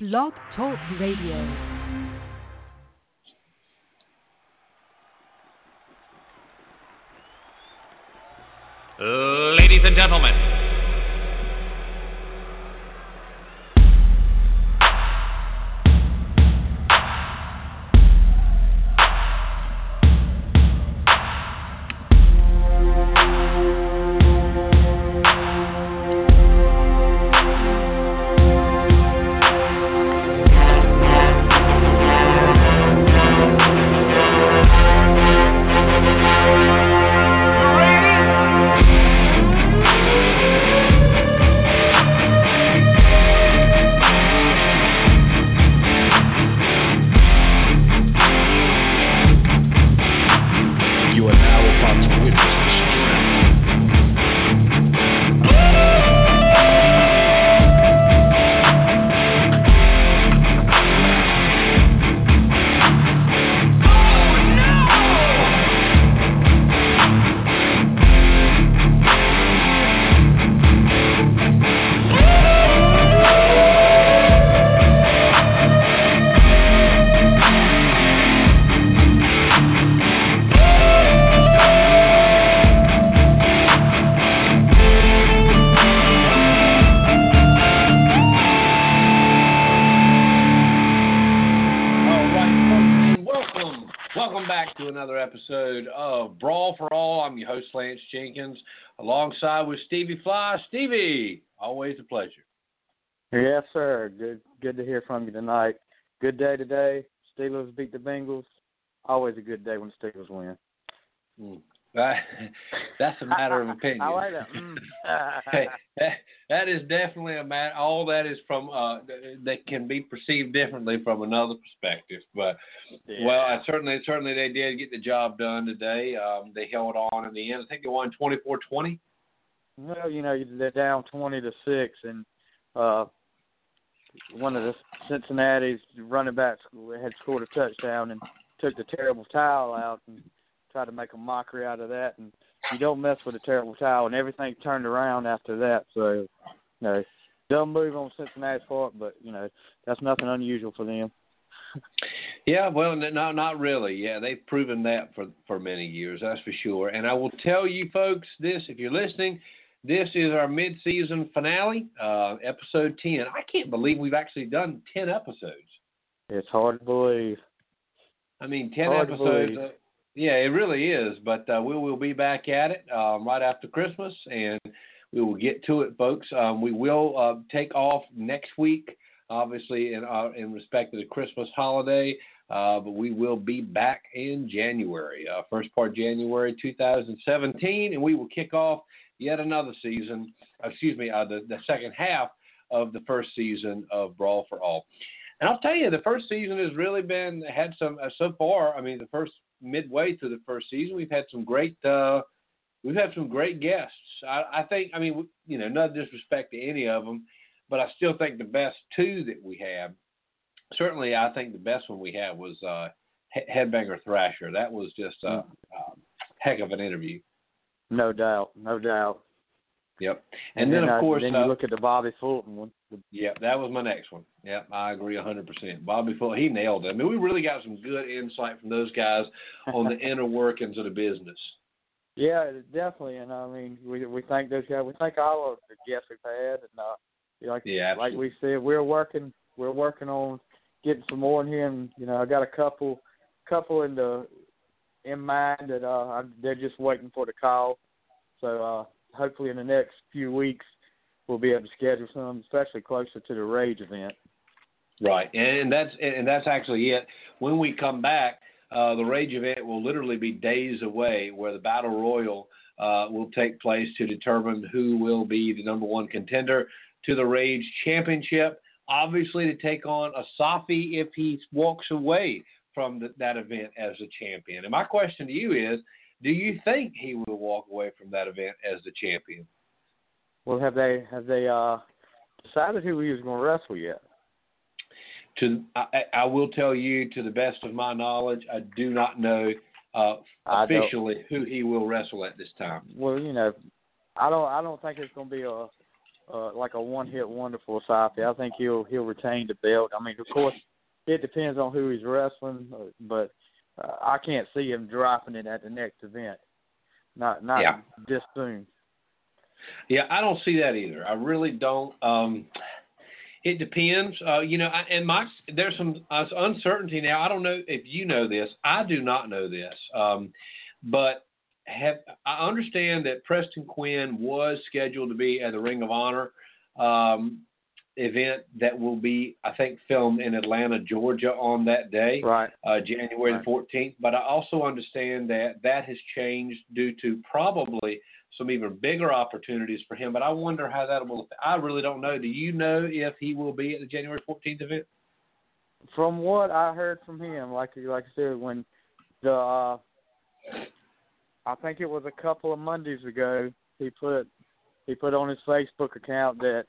Blog Talk Radio. Ladies and gentlemen, Lance Jenkins, alongside with Stevie Fly. Stevie, always a pleasure. Yes, sir. Good good to hear from you tonight. Good day today. Steelers beat the Bengals. Always a good day when the Steelers win. Mm. That's a matter of opinion. I like that. Mm. Hey, that, that is definitely a matter. All that is from uh, that can be perceived differently from another perspective. But well, I certainly certainly they did get the job done today. Um, they held on in the end. I think they won 24-20. Well, you know, they're down twenty to six, and uh, one of the Cincinnati's running backs had scored a touchdown and took the terrible towel out and tried to make a mockery out of that. And you don't mess with a terrible towel, and everything turned around after that. So, you know, dumb move on Cincinnati's part, but you know that's nothing unusual for them. Yeah, well, no, not really. Yeah, they've proven that for for many years, that's for sure. And I will tell you, folks, this if you're listening, this is our mid-season finale, uh, episode ten. I can't believe we've actually done ten episodes. It's hard to believe. I mean, ten Hard episodes. Yeah, it really is. But uh, we will be back at it um, right after Christmas, and we will get to it, folks. Um, we will uh, take off next week, obviously, in uh, in respect to the Christmas holiday. Uh, but we will be back in January, uh, first part January 2017, and we will kick off yet another season. Excuse me, the the second half of the first season of Brawl for All. And I'll tell you, the first season has really been had some uh, so far. I mean, the first midway through the first season, we've had some great uh, we've had some great guests. I, I think, I mean, you know, no disrespect to any of them, but I still think the best two that we have. Certainly, I think the best one we had was uh, Headbanger Thrasher. That was just a, a heck of an interview. No doubt, no doubt. Yep. And, then, uh, of course, then uh, you look at the Bobby Fulton one. Yep, that was my next one. Yep, I agree 100%. Bobby Fulton, he nailed it. I mean, we really got some good insight from those guys on the inner workings of the business. Yeah, definitely. And I mean, we we thank those guys. We thank all of the guests we've had, and uh, like Yeah, like we said, we're working we're working on getting some more in here, and you know, I got a couple couple in the in mind that uh I, they're just waiting for the call. So uh hopefully in the next few weeks we'll be able to schedule some, especially closer to the Rage event. Right, and that's and that's actually it. When we come back, uh, the Rage event will literally be days away, where the Battle Royal uh, will take place to determine who will be the number one contender to the Rage Championship. obviously to take on Asafi if he walks away from the, that event as a champion. And my question to you is, do you think he will walk away from that event as the champion? Well, have they have they uh, decided who he was going to wrestle yet? To I, I will tell you, to the best of my knowledge, I do not know uh, officially who he will wrestle at this time. Well, you know, I don't I don't think it's going to be a uh, like a one hit wonder for Safi. I think he'll he'll retain the belt. I mean, of course, it depends on who he's wrestling, uh, but uh, I can't see him dropping it at the next event. Not not Yeah. this soon. Yeah, I don't see that either. I really don't. Um, it depends. Uh, you know, I, and my there's some uh, uncertainty now. I don't know if you know this. I do not know this. Um, but have I understand that Preston Quinn was scheduled to be at the Ring of Honor um, event that will be, I think, filmed in Atlanta, Georgia on that day, Right. uh, January Right. the 14th. But I also understand that that has changed due to probably some even bigger opportunities for him. But I wonder how that will. I really don't know. Do you know if he will be at the January 14th event? From what I heard from him, like like I said, when the uh, I think it was a couple of Mondays ago, he put he put on his Facebook account that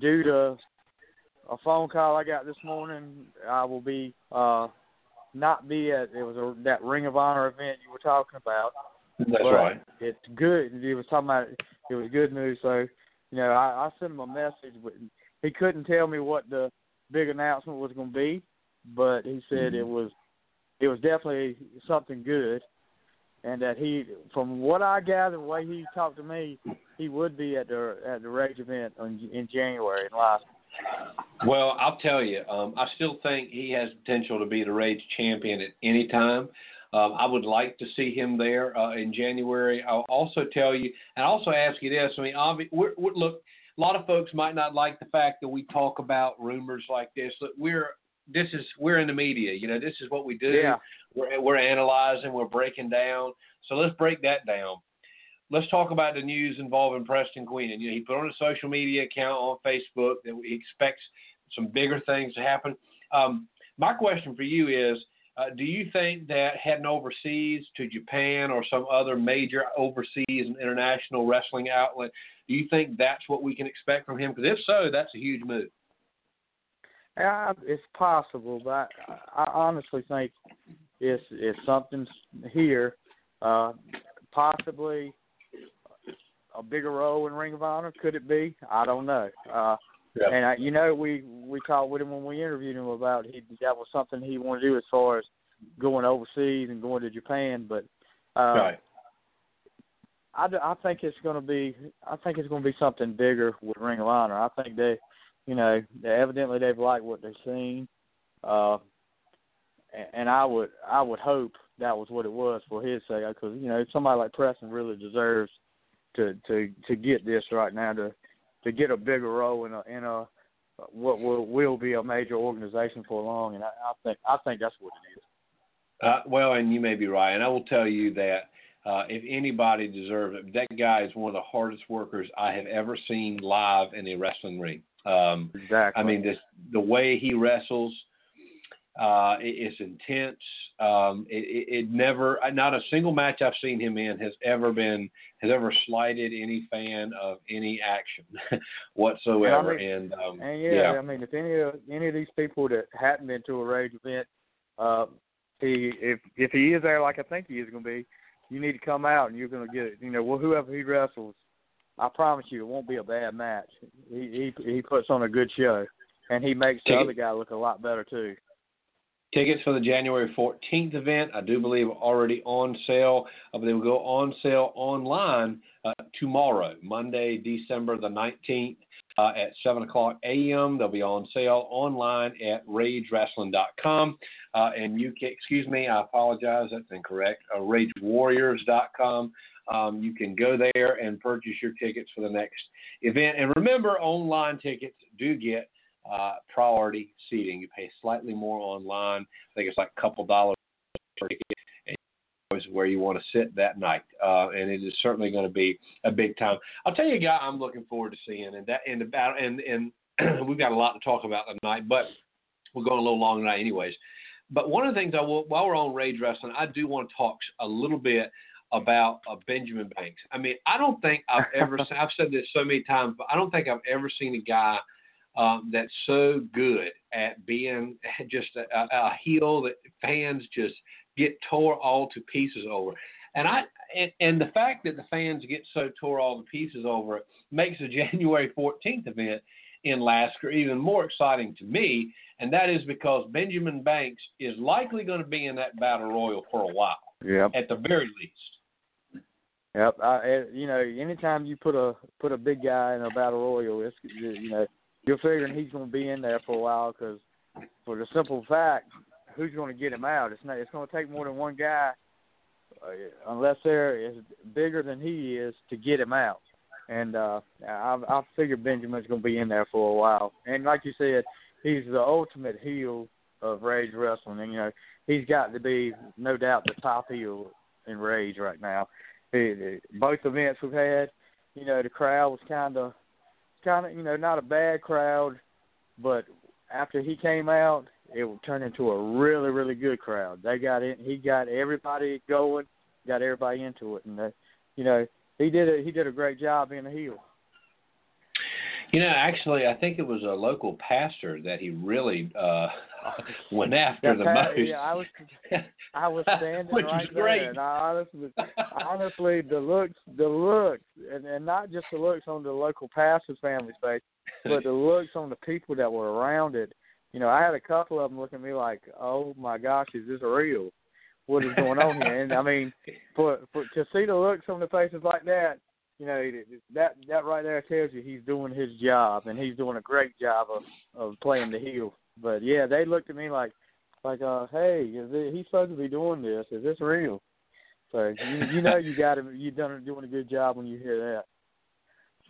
due to a phone call I got this morning, I will be uh not be at it was a, that Ring of Honor event you were talking about. That's But right. It's good. He was talking about it, it was good news. So, you know, I, I sent him a message, but he couldn't tell me what the big announcement was going to be. But he said it was it was definitely something good, and that he, from what I gathered, the way he talked to me, he would be at the at the Rage event in, in January in Las. Well, I'll tell you, um, I still think he has potential to be the Rage champion at any time. Um, I would like to see him there uh, in January. I'll also tell you, and I'll also ask you this. I mean, obvi- we're, we're, look, a lot of folks might not like the fact that we talk about rumors like this. Look, we're this is we're in the media. You know, this is what we do. Yeah. We're, we're analyzing. We're breaking down. So let's break that down. Let's talk about the news involving Preston Queen. And you know, he put on a social media account on Facebook that he expects some bigger things to happen. Um, my question for you is uh, do you think that heading overseas to Japan or some other major overseas and international wrestling outlet, do you think that's what we can expect from him? Because if so, that's a huge move. It's possible, but I, I honestly think it's it's something here, uh, possibly a bigger role in Ring of Honor. Could it be? I don't know. Uh, Yeah. And I, you know, we we talked with him when we interviewed him about he that was something he wanted to do as far as going overseas and going to Japan. But uh, right. I, I think it's going to be I think it's going to be something bigger with Ring of Honor. I think they, you know, they evidently they've liked what they've seen, uh, and, I would I would hope that was what it was for his sake because you know somebody like Preston really deserves to to to get this right now to to get a bigger role in a in a what will will be a major organization for long, and I, I think I think that's what it is. Uh, well, and you may be right. And I will tell you that uh, if anybody deserves it, that guy is one of the hardest workers I have ever seen live in a wrestling ring. Um, Exactly. I mean, this the way he wrestles, uh, it, it's intense. Um, it, it, it never, not a single match I've seen him in has ever been has ever slighted any fan of any action whatsoever. And I mean- and um, And yeah, I mean, if any of any of these people that hadn't been to a rage event, uh, he if if he is there like I think he is going to be, you need to come out and you're going to get you know well whoever he wrestles, I promise you it won't be a bad match. He he he puts on a good show, and he makes the other guy look a lot better too. Tickets for the January 14th event, I do believe, are already on sale. But they will go on sale online uh, tomorrow, Monday, December the 19th, uh, at 7 o'clock a.m. They'll be on sale online at RageWrestling.com. Uh, and you can, excuse me, I apologize, that's incorrect. Uh, RageWarriors.com. Um, you can go there and purchase your tickets for the next event. And remember, online tickets do get uh, priority seating. You pay slightly more online. I think it's like a couple dollars per ticket. Is where you want to sit that night, uh, and it is certainly going to be a big time. I'll tell you a guy I'm looking forward to seeing, and that and about and and we've got a lot to talk about tonight, but we're going a little long tonight, anyways. But one of the things I will, while we're on Rage Wrestling, I do want to talk a little bit about uh, Benjamin Banks. I mean, I don't think I've ever I've said this so many times, but I don't think I've ever seen a guy um, that's so good at being just a, a heel that fans just get tore all to pieces over. And I and, and the fact that the fans get so tore all to pieces over it makes the January 14th event in Lasker even more exciting to me, and that is because Benjamin Banks is likely going to be in that battle royal for a while. Yep. At the very least. Yep. I, you know, anytime you put a put a big guy in a battle royal, it's you know you're figuring he's going to be in there for a while because for the simple fact, who's going to get him out? It's not. It's going to take more than one guy, uh, unless they're is bigger than he is, to get him out. And uh, I, I figure Benjamin's going to be in there for a while. And like you said, he's the ultimate heel of Rage Wrestling. And you know, he's got to be no doubt the top heel in Rage right now. He, both events we've had, you know, the crowd was kind of, kind of, you know, not a bad crowd, but after he came out, it turned into a really, really good crowd. They got in. He got everybody going, got everybody into it, and uh, you know, he did a he did a great job being a heel. You know, actually, I think it was a local pastor that he really uh went after the pa- most. Yeah, I was I was standing Which right great. there, and I honestly, honestly, the looks, the looks, and and not just the looks on the local pastor's family's face, but the looks on the people that were around it. You know, I had a couple of them looking at me like, "Oh my gosh, is this real? What is going on here?" And I mean, for for to see the looks on the faces like that, you know, that that right there tells you he's doing his job, and he's doing a great job of of playing the heel. But yeah, they looked at me like, like, uh, hey, is it, he's supposed to be doing this? Is this real? So you, you know, you got to you done doing a good job when you hear that.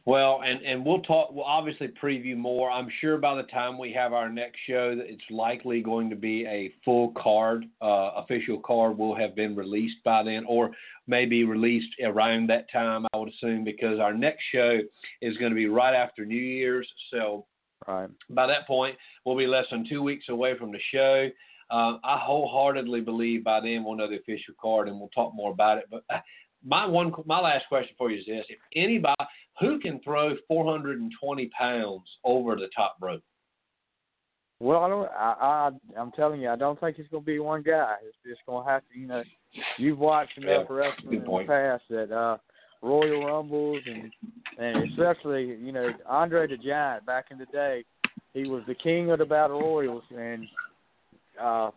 Well, and and we'll talk. We'll obviously preview more. I'm sure by the time we have our next show, that it's likely going to be a full card, uh, official card will have been released by then, or maybe released around that time. I would assume because our next show is going to be right after New Year's. So Right. by that point, we'll be less than two weeks away from the show. Uh, I wholeheartedly believe by then we'll know the official card, and we'll talk more about it. But my one, my last question for you is this: If anybody who can throw 420 pounds over the top rope, Well, I don't. I, I I'm telling you, I don't think it's going to be one guy. It's just going to have to. You know, you've watched enough Yeah, wrestling in the past that uh Royal Rumbles and and especially you know Andre the Giant back in the day, he was the king of the battle royals and uh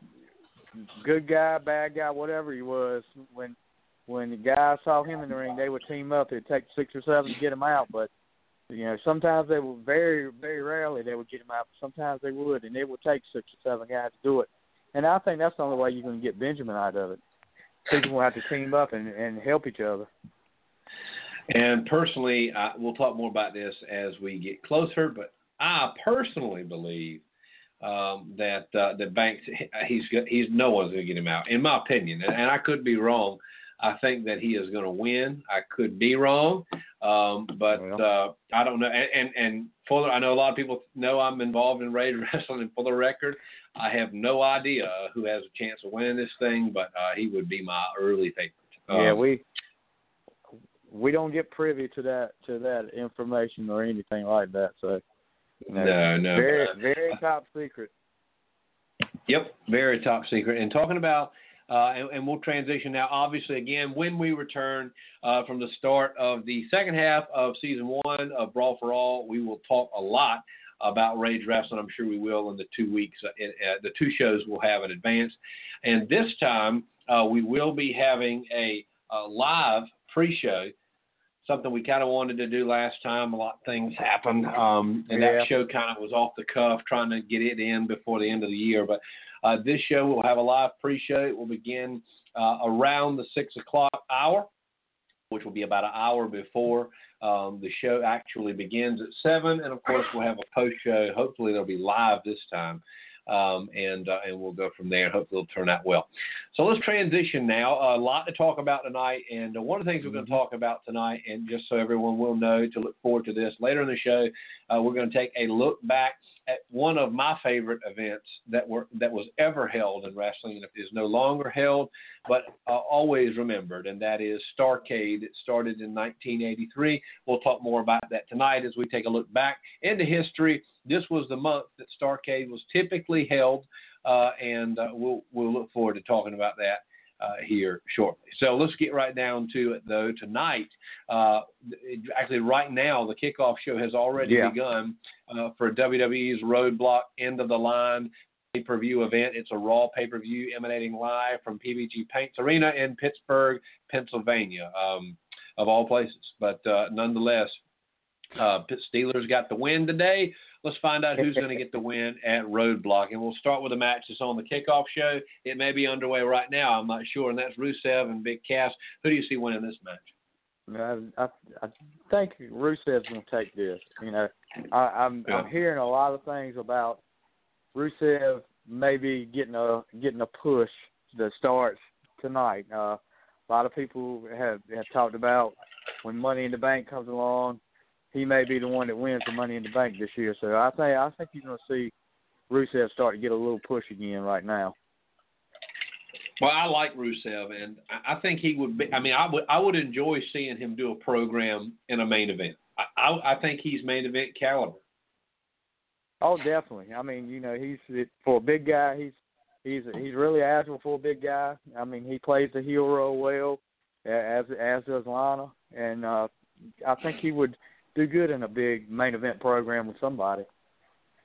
good guy, bad guy, whatever he was. When when the guys saw him in the ring, they would team up. It'd take six or seven to get him out, but you know, sometimes they would very, very rarely they would get him out. But sometimes they would, and it would take six or seven guys to do it. And I think that's the only way you're going to get Benjamin out of it. People will have to team up and, and help each other. and personally, I, we'll talk more about this as we get closer. But I personally believe um, that uh, that Banks he's he's no one's going to get him out, in my opinion, and, and I could be wrong. I think that he is going to win. I could be wrong, um, but uh, I don't know. And, and and for the, I know a lot of people know I'm involved in Rage Wrestling, and for the record, I have no idea who has a chance of winning this thing, but uh, he would be my early favorite. yeah, Um, we we don't get privy to that to that information or anything like that. So you know, No, no. very very top secret. Yep, very top secret. And talking about, uh, and, and we'll transition now. Obviously, again, when we return uh, from the start of the second half of season one of Brawl for All, we will talk a lot about Rage Wrestling. I'm sure we will in the two weeks, uh, in, uh, the two shows we'll have in advance. And this time, uh, we will be having a, a live pre-show. Something we kind of wanted to do last time. A lot of things happened, um, and Yeah. that show kind of was off the cuff, trying to get it in before the end of the year. But uh, this show will have a live pre-show. It will begin uh, around the six o'clock hour, which will be about an hour before um, the show actually begins at seven. And of course, we'll have a post-show. Hopefully, they'll be live this time, um, and uh, and we'll go from there. Hopefully, it'll turn out well. So let's transition now. A lot to talk about tonight, and one of the things we're going to talk about tonight, and just so everyone will know to look forward to this later in the show, uh, we're going to take a look back at one of my favorite events that were that was ever held in wrestling, and is no longer held, but uh, always remembered, and that is Starrcade. It started in 1983. We'll talk more about that tonight as we take a look back into history. This was the month that Starrcade was typically held, uh, and uh, we'll we'll look forward to talking about that uh, here shortly. So let's get right down to it, though. Tonight, uh, actually, right now, the kickoff show has already Yeah. begun uh, for WWE's Roadblock End of the Line pay per view event. It's a Raw pay per view emanating live from PPG Paints Arena in Pittsburgh, Pennsylvania, um, of all places. But uh, nonetheless, uh, Steelers got the win today. Let's find out who's going to get the win at Roadblock. And we'll start with a match that's on the kickoff show. It may be underway right now. I'm not sure. And that's Rusev and Big Cass. Who do you see winning this match? I, I, I think Rusev's gonna take this. You know, I, I'm Yeah. I'm hearing a lot of things about Rusev maybe getting a getting a push that starts tonight. Uh, a lot of people have have talked about when Money in the Bank comes along, he may be the one that wins the Money in the Bank this year. So I think I think you're gonna see Rusev start to get a little push again right now. Well, I like Rusev, and I I think he would be. I mean, I would I would enjoy seeing him do a program in a main event. I I, I think he's main event caliber. Oh, definitely. I mean, you know, he's for a big guy. He's he's he's really agile for a big guy. I mean, he plays the heel role well, as as does Lana, and uh, I think he would do good in a big main event program with somebody.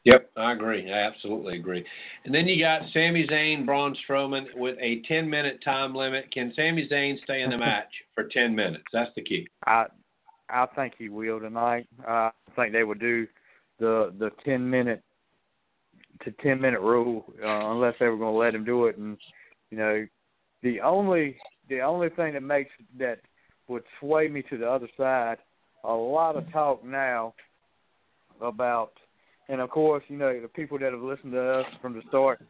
Yep, I agree. I absolutely agree. And then you got Sami Zayn, Braun Strowman with a 10 minute time limit. Can Sami Zayn stay in the match for 10 minutes? That's the key. I I think he will tonight. Uh, I think they will do the the ten minute to ten minute rule uh, unless they were going to let him do it. And you know, the only the only thing that makes that would sway me to the other side. A lot of talk now about, and of course, you know, the people that have listened to us from the start,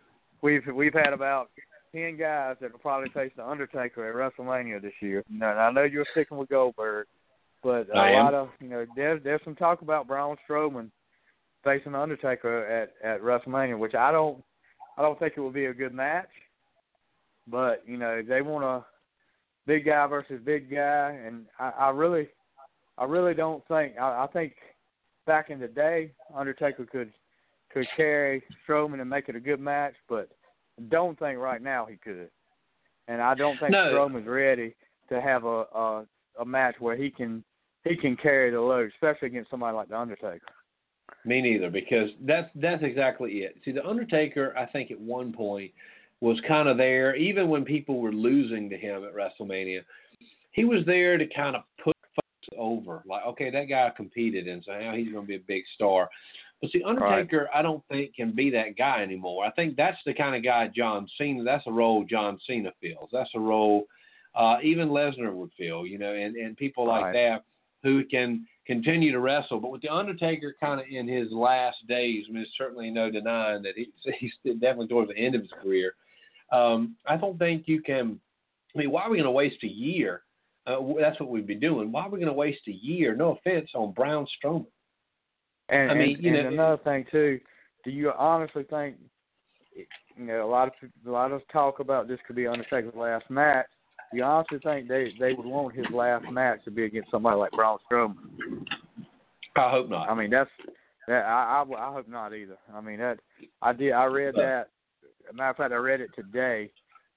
we've we've had about ten guys that will probably face the Undertaker at WrestleMania this year. Now, I know you're sticking with Goldberg, but a lot of you know there's there's some talk about Braun Strowman facing the Undertaker at at WrestleMania, which I don't I don't think it will be a good match. But you know they want a big guy versus big guy, and I, I really I really don't think I, I think back in the day Undertaker could could carry Strowman and make it a good match, but don't think right now he could. And I don't think No. Strowman's ready to have a, a a match where he can he can carry the load, especially against somebody like the Undertaker. Me neither, because that's that's exactly it. See, the Undertaker, I think at one point was kind of there, even when people were losing to him at WrestleMania. He was there to kind of put folks over, like, okay, that guy competed, and so now he's going to be a big star. But see, Undertaker, I don't think can be that guy anymore. I think that's the kind of guy John Cena. That's a role John Cena feels. That's a role uh, even Lesnar would feel, you know, and and people like Right. that who can continue to wrestle. But with the Undertaker kind of in his last days, I mean, there's certainly no denying that he, he's definitely towards the end of his career. Um, I don't think you can. I mean, why are we going to waste a year? Uh, that's what we'd be doing. Why are we going to waste a year? No offense on Braun Strowman. And, I mean, and, you know- and another thing too, do you honestly think you know a lot of people- a lot of talk about this could be Undertaker's last match? Do you honestly think they they would want his last match to be against somebody like Braun Strowman? I hope not. I mean, that's that. I, I I hope not either. I mean that I did. I read that. Matter of fact, I read it today,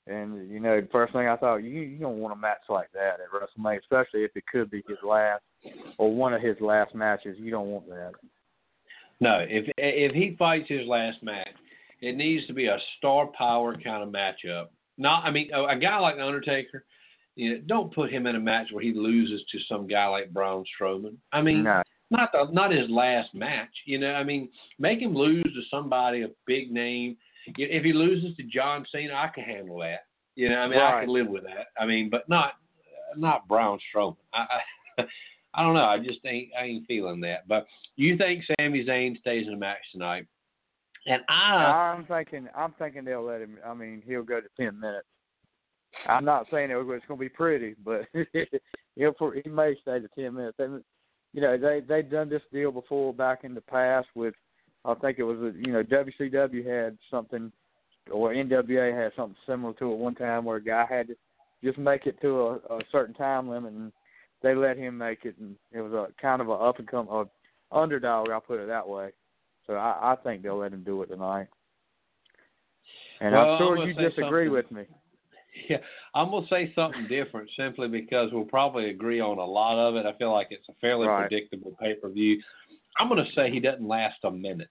and you know, the first thing I thought, you you don't want a match like that at WrestleMania, especially if it could be his last or one of his last matches. You don't want that. No, if if he fights his last match, it needs to be a star power kind of matchup. Not, I mean, a, a guy like the Undertaker, you know, don't put him in a match where he loses to some guy like Braun Strowman. I mean, No. not the, not his last match. You know, I mean, make him lose to somebody a big name. If he loses to John Cena, I can handle that. You know, I mean, I can live with that. I mean, but not not Braun Strowman. I, I I don't know. I just ain't I ain't feeling that. But you think Sami Zayn stays in the match tonight? And I I'm thinking. I'm thinking they'll let him. I mean, he'll go to ten minutes. I'm not saying it- it's going to be pretty, but he'll he may stay to ten minutes. And, you know they they've done this deal before back in the past with I think it was a, you know WCW had something or NWA had something similar to it one time where a guy had to just make it to a, a certain time limit and they let him make it and it was a kind of a up and come a underdog I'll put it that way. So I, I think they'll let him do it tonight. And Well, I'm sure I'm you disagree something. with me. Yeah, I'm gonna say something different simply because we'll probably agree on a lot of it. I feel like it's a fairly Right. predictable pay per view. I'm gonna say he doesn't last a minute.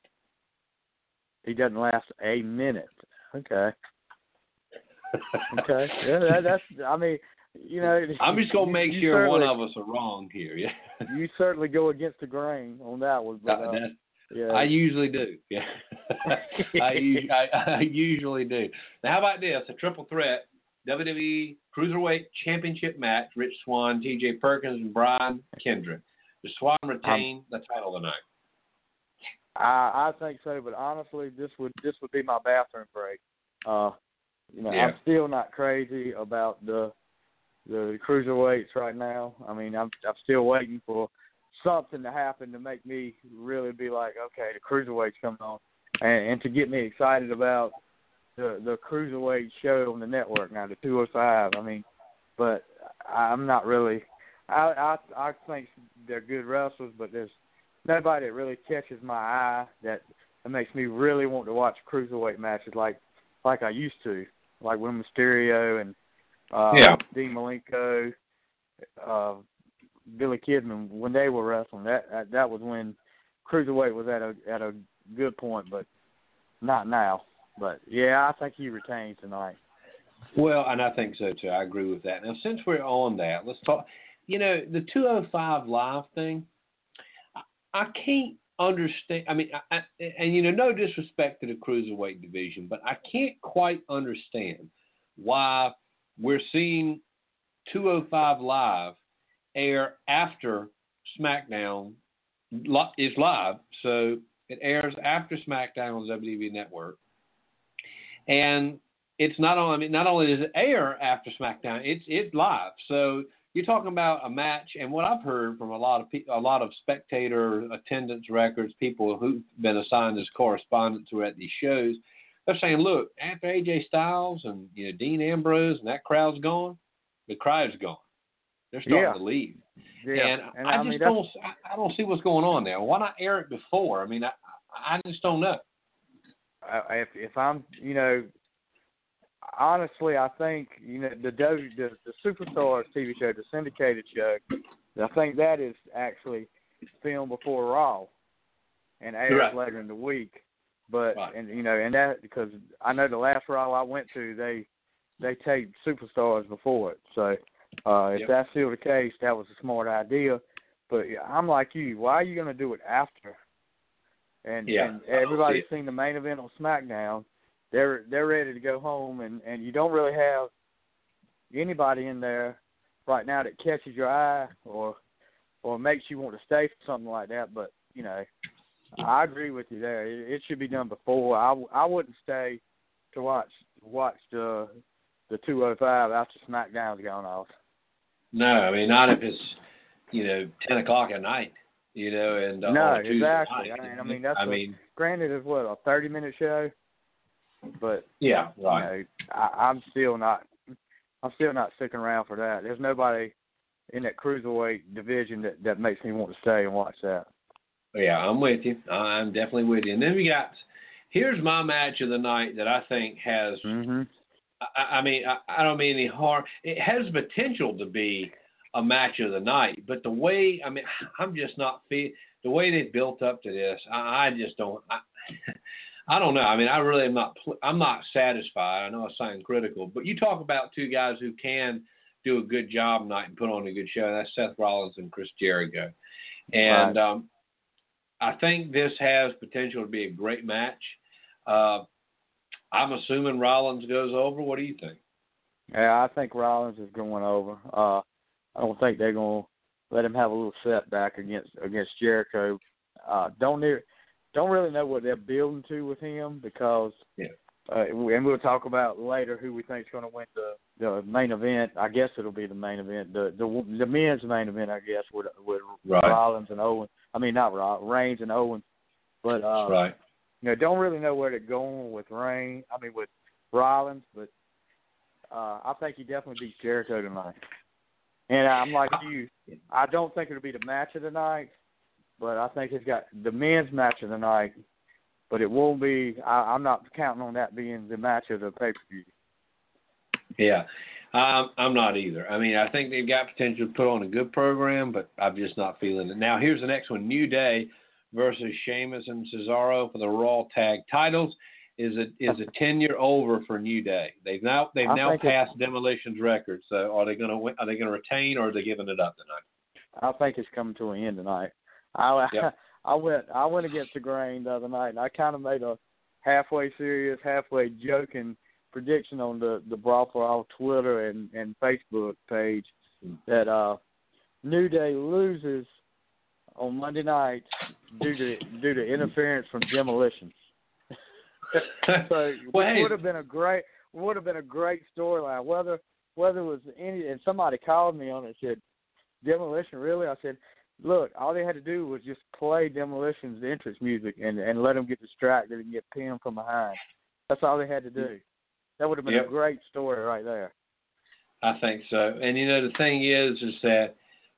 He doesn't last a minute. Okay. Okay. Yeah, that, that's. I mean, you know. I'm just gonna make sure one of us are wrong here. Yeah, You certainly go against the grain on that one, but uh, That- yeah. I usually do. Yeah, I, I I usually do. Now, how about this? A triple threat WWE Cruiserweight Championship match: Rich Swann, T.J. Perkins, and Brian Kendrick. Does Swann retain the title tonight? I I think so, but honestly, this would this would be my bathroom break. Uh, you know, Yeah. I'm still not crazy about the the cruiserweights right now. I mean, I'm I'm still waiting for something to happen to make me really be like, okay, the cruiserweights coming on, and, and to get me excited about the the cruiserweight show on the network now, the 205. I mean, but I'm not really. I I I think they're good wrestlers, but there's nobody that really catches my eye that that makes me really want to watch cruiserweight matches like like I used to, like when Mysterio and uh, Yeah. Dean Malenko, uh, Billy Kidman when they were wrestling. That that, that was when cruiserweight was at a at a good point, but not now. But yeah, I think he retains tonight. Well, and I think so too. I agree with that. Now, since we're on that, let's talk. You know, the 205 live thing. I, I can't understand. I mean, I, I, and you know, no disrespect to the cruiserweight division, but I can't quite understand why we're seeing 205 live air after SmackDown is live, so it airs after SmackDown on WWE Network, and it's not only I mean, not only does it air after SmackDown, it's it's live. So you're talking about a match, and what I've heard from a lot of pe- a lot of spectator attendance records, people who've been assigned as correspondents who are at these shows, they're saying, look, after AJ Styles and you know Dean Ambrose and that crowd's gone, the crowd's gone. They're starting Yeah. to leave. Yeah, And, and I, I just that's- don't. I, I don't see what's going on there. Why not air it before? I mean, I, I just don't know. I- if if I'm you know honestly I think you know the W the, the Superstars TV show the syndicated show I think that is actually filmed before Raw and airs Right. later in the week but Right. and you know and that because I know the last Raw I went to they they taped Superstars before it so uh if Yep. that's still the case that was a smart idea but I'm like you why are you going to do it after and Yeah, and everybody's seen the main event on SmackDown. They're they're ready to go home, and and you don't really have anybody in there right now that catches your eye or or makes you want to stay for something like that. But you know, I agree with you there. It, it should be done before. I I wouldn't stay to watch watch the the 205 after SmackDown's gone off. No, I mean not if it's you know ten o'clock at night, you know, and uh, No, on a Tuesday exactly. night, I mean- I mean, that's I a- mean, Granted, it's what a 30 minute show, but yeah, you right. know, I, I'm still not. I'm still not sticking around for that. There's nobody in that cruiserweight division that that makes me want to stay and watch that. Yeah, I'm with you. I'm definitely with you. And then we got here's my match of the night that I think has. Mm-hmm. I, I mean, I, I don't mean any harm. It has potential to be a match of the night, but the way I mean, I'm just not fe the way they built up to this. I, I just don't. I, I don't know. I mean, I really am not. I'm not satisfied. I know I sound critical, but you talk about two guys who can do a good job tonight and put on a good show. That's Seth Rollins and Chris Jericho, and Right. um, I think this has potential to be a great match. Uh, I'm assuming Rollins goes over. What do you think? Yeah, I think Rollins is going over. Uh, I don't think they're going to let him have a little setback against against Jericho. Uh, don't near, don't really know what they're building to with him because Yeah. uh, and we'll talk about later who we think is going to win the the main event. I guess it'll be the main event, the the the men's main event. I guess with with Right. Rollins and Owen. I mean, not Rollins, Reigns and Owen. But uh, right. you know, don't really know where they're going with Reigns. I mean, with Rollins, but uh, I think he definitely beats Jericho tonight. And I'm like you. I don't think it'll be the match of the night, but I think it's got the men's match of the night. But it won't be. I, I'm not counting on that being the match of the pay per view. Yeah. Um, I'm not either. I mean, I think they've got potential to put on a good program, but I'm just not feeling it. Now, here's the next one: New Day versus Sheamus and Cesaro for the Raw Tag Titles. Is it is a ten year over for New Day? They've now they've I now passed Demolition's record. So are they going to are they going to retain or are they giving it up tonight? I think it's coming to an end tonight. I Yep. I went I went against the grain the other night, and I kind of made a halfway serious, halfway joking prediction on the the Brawl for All Twitter and and Facebook page that uh New Day loses on Monday night due to due to interference from Demolition. so Well, hey- would have been a great would have been a great storyline. Whether whether it was any and somebody called me on it and said Demolition really? I said, look, all they had to do was just play Demolition's entrance music and and let them get distracted and get pinned from behind. That's all they had to do. That would have been Yep. a great story right there. I think so. And you know the thing is, is that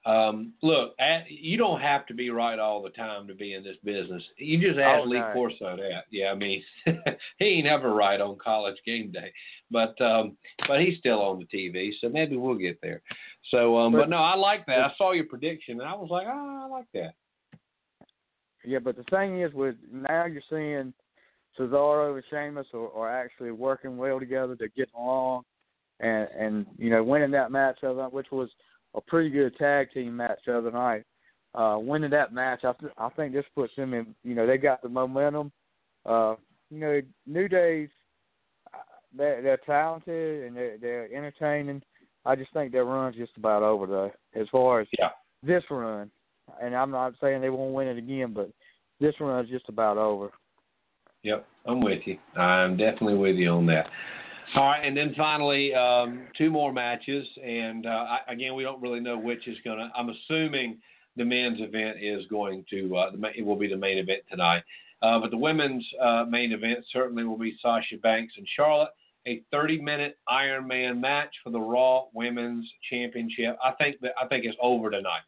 um, look, at, you don't have to be right all the time to be in this business. You just ask Oh, Lee no. Corso that. Yeah, I mean, he ain't ever right on college game day, but um, but he's still on the TV, so maybe we'll get there. So, um, but, But- no, I like that. I saw your prediction, and I was like, oh, I like that. Yeah, but the thing is, with now you're seeing Cesaro and Sheamus are, are actually working well together. They're getting along, and and you know winning that match the other night, which was a pretty good tag team match the other night. Uh, winning that match, I th- I think this puts them in. You know, they got the momentum. Uh, you know, New Days, uh, they're, they're talented and they're, they're entertaining. I just think their run's just about over though, as far as Yeah. this run. And I'm not saying they won't win it again, but this run's just about over. Yep, I'm with you. I'm definitely with you on that. All right, and then finally, um, two more matches, and uh, I, again, we don't really know which is going to. I'm assuming the men's event is going to. Uh, the, it will be the main event tonight, uh, but the women's uh, main event certainly will be Sasha Banks and Charlotte. A 30-minute Iron Man match for the Raw Women's Championship. I think that I think it's over tonight.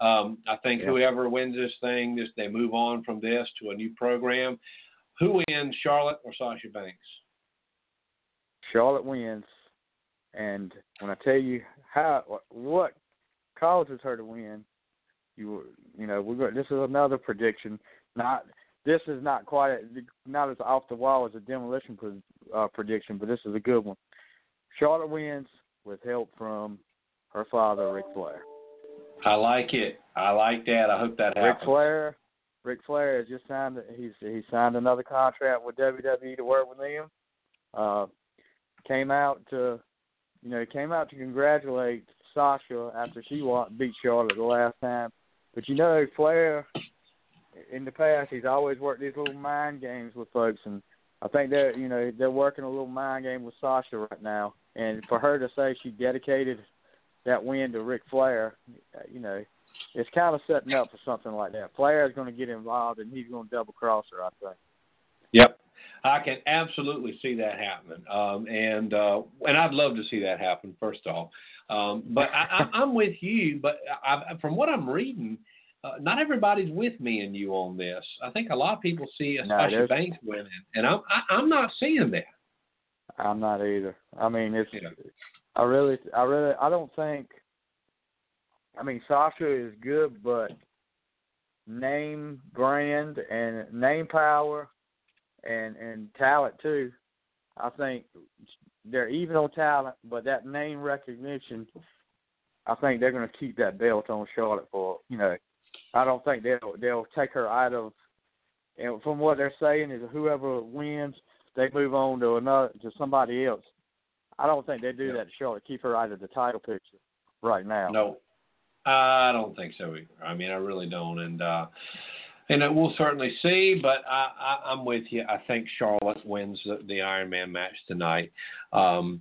Um, I think Yeah. whoever wins this thing, this they move on from this to a new program. Who wins, Charlotte or Sasha Banks? Charlotte wins, and when I tell you how what causes her to win, you you know we're going. This is another prediction. Not this is not quite not as off the wall as a demolition uh, prediction, but this is a good one. Charlotte wins with help from her father, Ric Flair. I like it. I like that. I hope that Ric happens. Flair, Ric Flair has just signed. He's he signed another contract with WWE to work with them. Uh, came out to, you know, came out to congratulate Sasha after she beat Charlotte the last time. But you know, Flair, in the past, he's always worked these little mind games with folks, and I think they're, you know, they're working a little mind game with Sasha right now. And for her to say she dedicated that win to Ric Flair, uh, you know, it's kind of setting up for something like that. Flair is going to get involved, and he's going to double cross her. I think. Yep. I can absolutely see that happening, um, and uh, and I'd love to see that happen. First off, um, but I, I, I'm with you. But I, from what I'm reading, uh, not everybody's with me and you on this. I think a lot of people see No, Sasha there's- Banks winning, and I'm I, I'm not seeing that. I'm not either. I mean, it's. Know. I really, I really, I don't think. I mean, Sasha is good, but name, brand, and name power, and and talent too. I think they're even on talent, but that name recognition, I think they're going to keep that belt on Charlotte for you know. I don't think they'll they'll take her out of. And from what they're saying is whoever wins, they move on to another to somebody else. I don't think they do Yeah. that to Charlotte. Keep her out of the title picture right now. No, I don't think so either. I mean, I really don't. And uh, And it, we'll certainly see, but I, I, I'm with you. I think Charlotte wins the, the Iron Man match tonight. Um,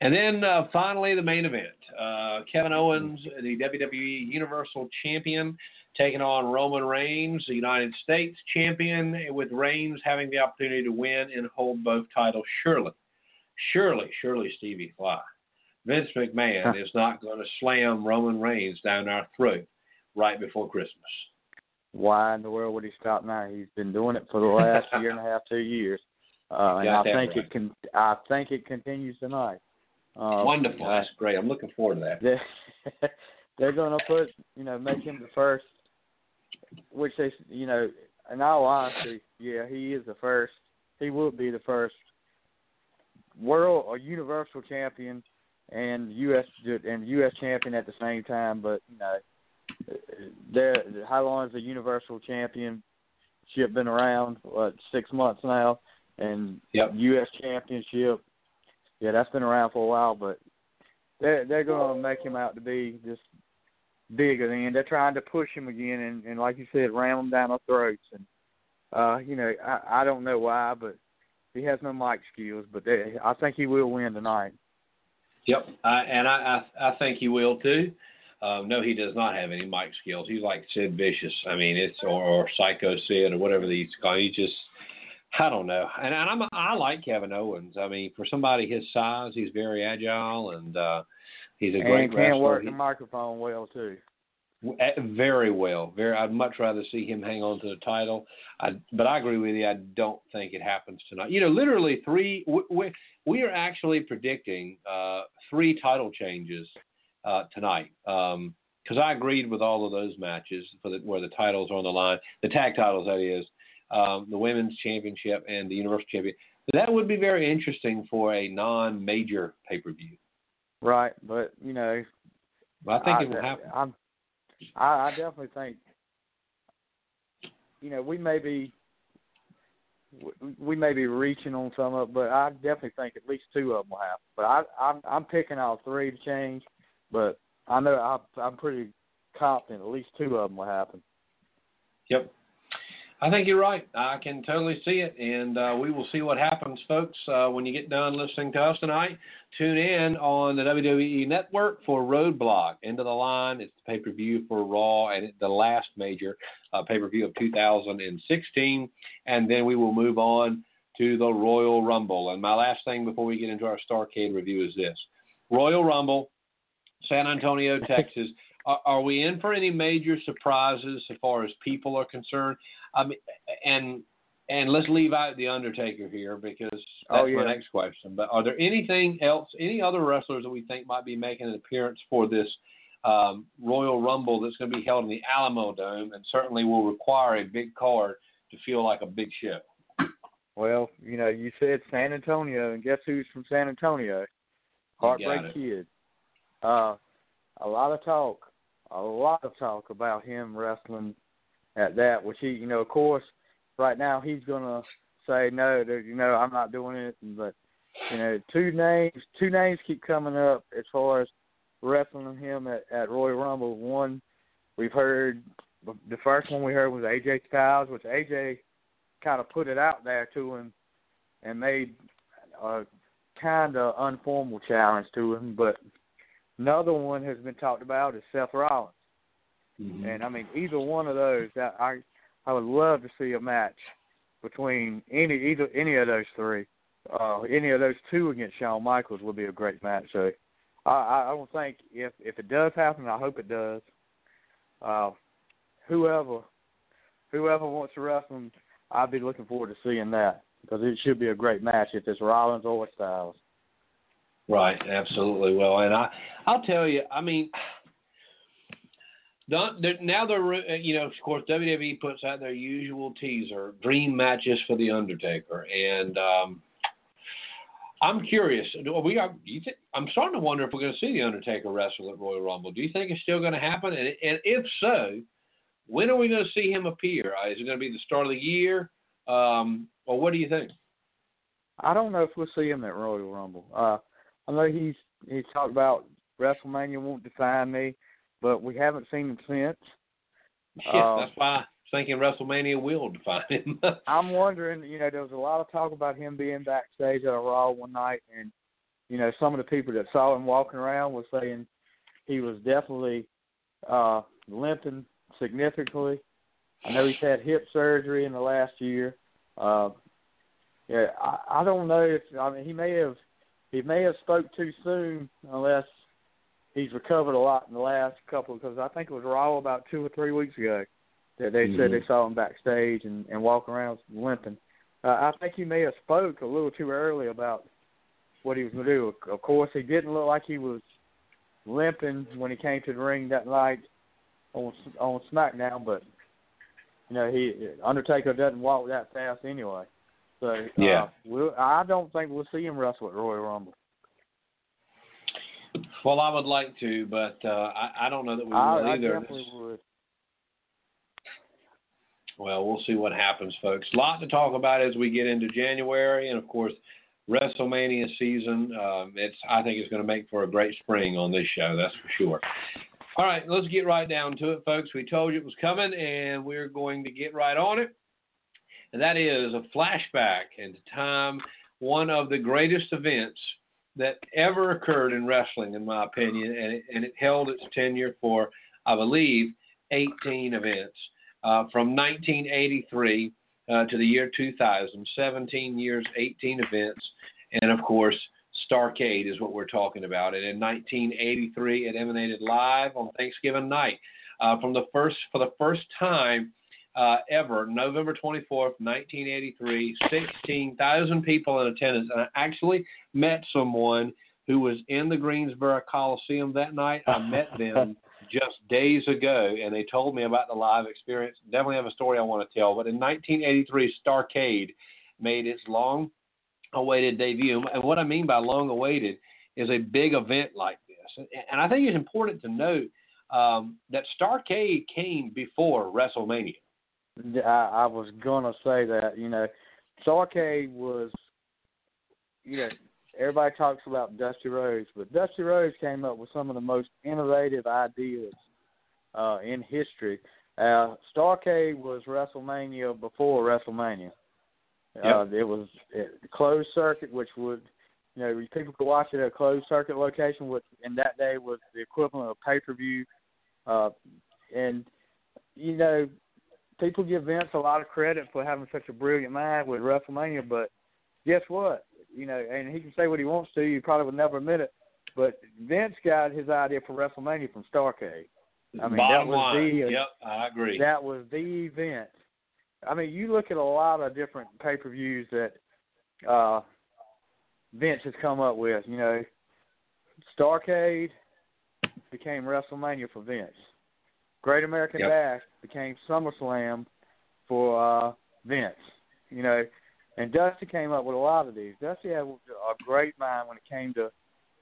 and then uh, finally, the main event uh, Kevin Owens, the WWE Universal Champion, taking on Roman Reigns, the United States Champion, with Reigns having the opportunity to win and hold both titles. Surely, surely, surely, Stevie Fly. Vince McMahon is not going to slam Roman Reigns down our throat right before Christmas. Why in the world would he stop now? He's been doing it for the last year and a half, two years, uh, and I think right. it can. I think it continues tonight. Uh, Wonderful. That's great. I'm looking forward to that. they're, they're going to put, you know, make him the first, which they, you know, in all honesty, yeah, he is the first. He will be the first world or universal champion and U.S. and U.S. champion at the same time. But you know, there, how long has the universal championship been around? What six months now, and Yep. U.S. championship. Yeah, that's been around for a while, but they're they're going to make him out to be just bigger than. They're trying to push him again, and, and like you said, ram him down our throats. And uh, you know, I I don't know why, but he has no mic skills. But they, I think he will win tonight. Yep, I, and I, I I think he will too. Um, no, he does not have any mic skills. He's like Sid Vicious. I mean, it's or, or Psycho Sid or whatever these call. He just, I don't know. And, and I'm I like Kevin Owens. I mean, for somebody his size, he's very agile and uh, he's a great and can wrestler. work He- the microphone well too. eh, very well. Very. I'd much rather see him hang on to the title. I, but I agree with you. I don't think it happens tonight. You know, literally three. We, we, we are actually predicting uh, three title changes uh, tonight. Because I agreed with all of those matches for the, where the titles are on the line, the tag titles that is, um, the women's championship and the universal champion. That would be very interesting for a non-major pay-per-view. Right, but you know, But I think it will happen. I'm, I, I definitely think, you know, we may be, we- may be reaching on some of, but I definitely think at least two of them will happen. But I, I'm, I'm picking all three to change, but I know I, I'm pretty confident at least two of them will happen. Yep. I think you're right. I can totally see it, and uh, we will see what happens, folks. Uh, when you get done listening to us tonight, tune in on the WWE Network for Roadblock. End of the line. It's the pay per view for Raw and the last major uh, pay per view of 2016, and then we will move on to the Royal Rumble. And my last thing before we get into our Starrcade review is this: Royal Rumble, San Antonio, Texas. Are, are we in for any major surprises as far as people are concerned? I mean, and and let's leave out the Undertaker here because that's Oh, yeah. my next question. But are there anything else, any other wrestlers that we think might be making an appearance for this um, Royal Rumble that's going to be held in the Alamodome and certainly will require a big card to feel like a big show? Well, you know, you said San Antonio, and guess who's from San Antonio? Heartbreak. Kid. Uh, a lot of talk, a lot of talk about him wrestling at that, which he, you know, of course, right now he's gonna say no, you know, I'm not doing it. But you know, two names, two names keep coming up as far as wrestling him at, at Royal Rumble. One, we've heard the first one we heard was AJ Styles, which AJ kind of put it out there to him and made a kind of informal challenge to him. But another one has been talked about is Seth Rollins, and I mean either one of those, that I I would love to see a match between any either any of those three. Uh, any of those two against Shawn Michaels would be a great match. So I, I I don't think if if it does happen, I hope it does. Uh, whoever whoever wants to wrestle I'd be looking forward to seeing that because it should be a great match if it's Rollins or Styles. Right, absolutely. Well, and I, I'll tell you, I mean, don't, now they're, uh, you know, of course, WWE puts out their usual teaser, dream matches for the Undertaker, and um, I'm curious. We are? Think? I'm starting to wonder if we're going to see the Undertaker wrestle at Royal Rumble. Do you think it's still going to happen? And, and if so, when are we going to see him appear? Uh, Is it going to be the start of the year, um, or what do you think? I don't know if we'll see him at Royal Rumble. Uh, I know he's he's talked about WrestleMania won't define me, but we haven't seen him since. Yeah, Uh, that's why thinking WrestleMania will define him. I'm wondering, you know, there was a lot of talk about him being backstage at a Raw one night, and you know, some of the people that saw him walking around was saying he was definitely uh limping significantly. I know he's had hip surgery in the last year. Uh yeah, I, I don't know if I mean he may have he may have spoke too soon unless he's recovered a lot in the last couple because I think it was Raw about two or three weeks ago that they mm-hmm. said they saw him backstage and and walking around limping. Uh, I think he may have spoke a little too early about what he was going to do. Of course, he didn't look like he was limping when he came to the ring that night on on SmackDown, but you know he Undertaker doesn't walk that fast anyway. So yeah, uh, we'll, I don't think we'll see him wrestle at Royal Rumble. Well, I would like to, but uh, I, I don't know that we will I, either. I definitely would. Well, we'll see what happens, folks. A lot to talk about as we get into January, and of course, WrestleMania season. Um, it's I think it's going to make for a great spring on this show. That's for sure. All right, let's get right down to it, folks. We told you it was coming, and we're going to get right on it. And that is a flashback into time, one of the greatest events that ever occurred in wrestling, in my opinion, and it, and it held its tenure for, I believe, 18 events uh, from 1983 uh, to the year 2000, 17 years, 18 events, and of course, Starrcade is what we're talking about. And in 1983, it emanated live on Thanksgiving night. Uh, from the first, for the first time uh, ever, November 24th, 1983, 16,000 people in attendance. And I actually met someone who was in the Greensboro Coliseum that night. I met them just days ago, and they told me about the live experience. Definitely have a story I want to tell. But in 1983, Starrcade made its long awaited debut. And what I mean by long awaited is a big event like this. And I think it's important to note um, that Starrcade came before WrestleMania. I, I was gonna say that you know, Starrcade was, you know, everybody talks about Dusty Rhodes, but Dusty Rhodes came up with some of the most innovative ideas uh, in history. Uh, Starrcade was WrestleMania before WrestleMania. Yep. Uh, it was a closed circuit, which would, you know, people could watch it at a closed circuit location, which in that day was the equivalent of pay per view. Uh, and you know, people give Vince a lot of credit for having such a brilliant mind with WrestleMania, but guess what? You know, and he can say what he wants to. You probably would never admit it, but Vince got his idea for WrestleMania from Starrcade. I mean, Bottom that was line. the yep, I agree. that was the event. I mean, you look at a lot of different pay per views that uh, Vince has come up with. You know, Starrcade became WrestleMania for Vince. Great American yep. Bash became SummerSlam for uh, Vince. You know, and Dusty came up with a lot of these. Dusty had a great mind when it came to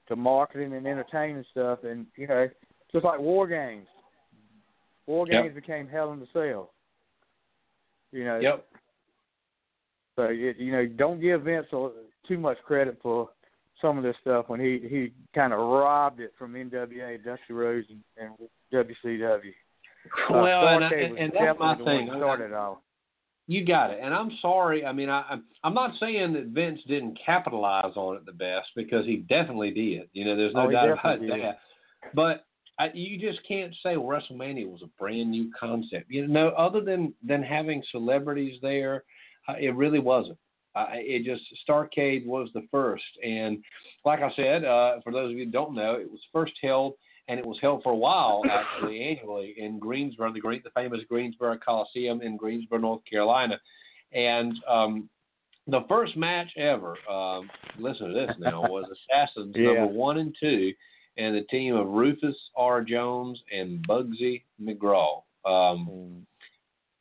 to marketing and entertaining stuff, and you know, just like War Games. War Games yep. became Hell in the Cell. You know. Yep. So you, you know, don't give Vince a, too much credit for some of this stuff when he he kind of robbed it from NWA, Dusty Rhodes, and, and WCW. Well, uh, and, I, and, and that's my thing. started all. You got it. And I'm sorry. I mean, I, I'm I'm not saying that Vince didn't capitalize on it the best because he definitely did. You know, there's no Oh, doubt about did. that. But I, you just can't say WrestleMania was a brand new concept. You know, other than than having celebrities there, uh, it really wasn't. Uh, it just Starrcade was the first, and like I said, uh, for those of you who don't know, it was first held and it was held for a while actually annually in Greensboro, the great, the famous Greensboro Coliseum in Greensboro, North Carolina, and um, the first match ever. Um, listen to this now was Assassins Yeah. number one and two, and the team of Rufus R. Jones and Bugsy McGraw. Um, Mm.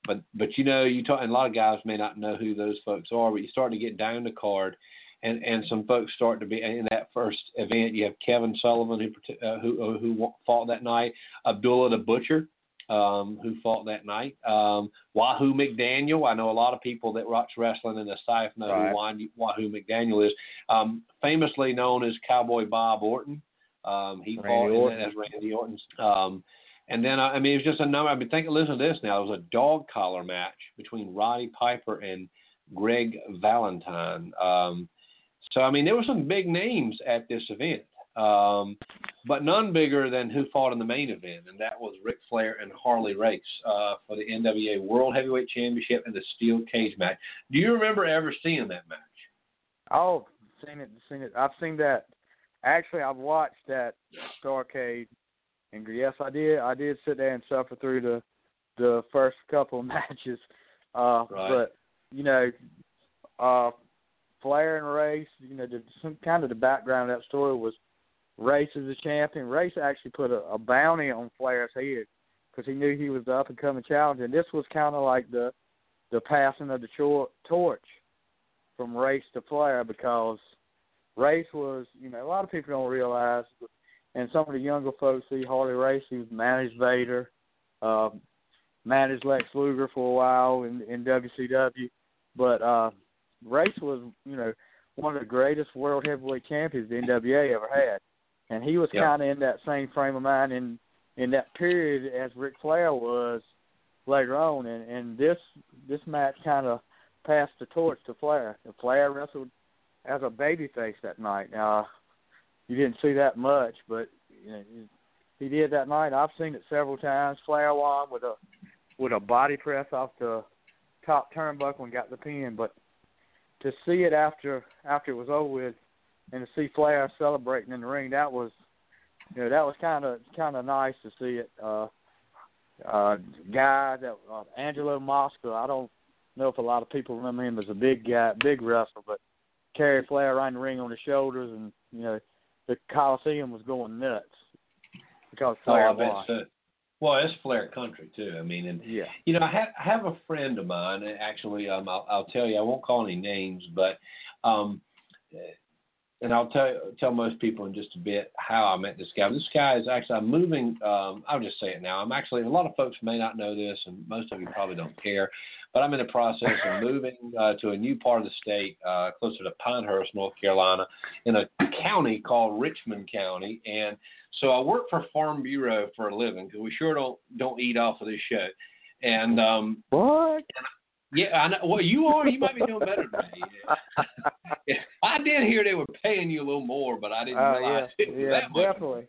but but you know you talk and a lot of guys may not know who those folks are, but you start to get down the card, and and some folks start to be in that first event. You have Kevin Sullivan who uh, who who fought that night, Abdullah the Butcher. Um, who fought that night? Um, Wahoo McDaniel. I know a lot of people that watch wrestling in the South know Right. who Wahoo McDaniel is. Um, famously known as Cowboy Bob Orton. Um, he Randy fought in Orton. that as Randy Orton's. Um, And then, uh, I mean, it was just a number. I've been thinking, listen to this now. It was a dog collar match between Roddy Piper and Greg Valentine. Um, so, I mean, there were some big names at this event, um, but none bigger than who fought in the main event, and that was Ric Flair and Harley Race uh, for the NWA World Heavyweight Championship and the Steel Cage match. Do you remember ever seeing that match? Oh, seen it, seen it. I've seen that. Actually, I've watched that Starcade, and yes, I did. I did sit there and suffer through the the first couple of matches. Uh, Right. But you know, uh, Flair and Race. You know, the, some kind of the background of that story was Race is the champion. Race actually put a, a bounty on Flair's head because he knew he was the up and coming challenger. And this was kind of like the the passing of the chor- torch from Race to Flair because Race was, you know, a lot of people don't realize, and some of the younger folks see Harley Race. He managed Vader, uh, managed Lex Luger for a while in, in WCW, but uh, Race was, you know, one of the greatest world heavyweight champions the NWA ever had, and he was Yeah. kind of in that same frame of mind in in that period as Ric Flair was later on, and and this this match kind of passed the torch to Flair. And Flair wrestled as a babyface that night. Uh, you didn't see that much, but you know, he did that night. I've seen it several times. Flair won with a with a body press off the top turnbuckle and got the pin. But to see it after after it was over with, and to see Flair celebrating in the ring, that was you know that was kind of kind of nice to see it. Uh, uh, guy that uh, Angelo Mosca. I don't know if a lot of people remember him as a big guy, big wrestler, but carried Flair around the ring on his shoulders, and you know the Coliseum was going nuts because Oh, Flair bet won. so. Well, it's Flair country too. I mean, and Yeah. you know, I have, I have a friend of mine. and Actually, um, I'll, I'll tell you. I won't call any names, but um, and I'll tell tell most people in just a bit how I met this guy. This guy is actually I'm moving. Um, I'll just say it now. I'm actually a lot of folks may not know this, and most of you probably don't care. But I'm in the process of moving uh, to a new part of the state, uh, closer to Pinehurst, North Carolina, in a county called Richmond County. And so I work for Farm Bureau for a living because we sure don't don't eat off of this show. And um, What? yeah, I know. Well, you are. You might be doing better than me. Yeah. I did hear they were paying you a little more, but I didn't Oh realize yeah, it was yeah, that much. definitely.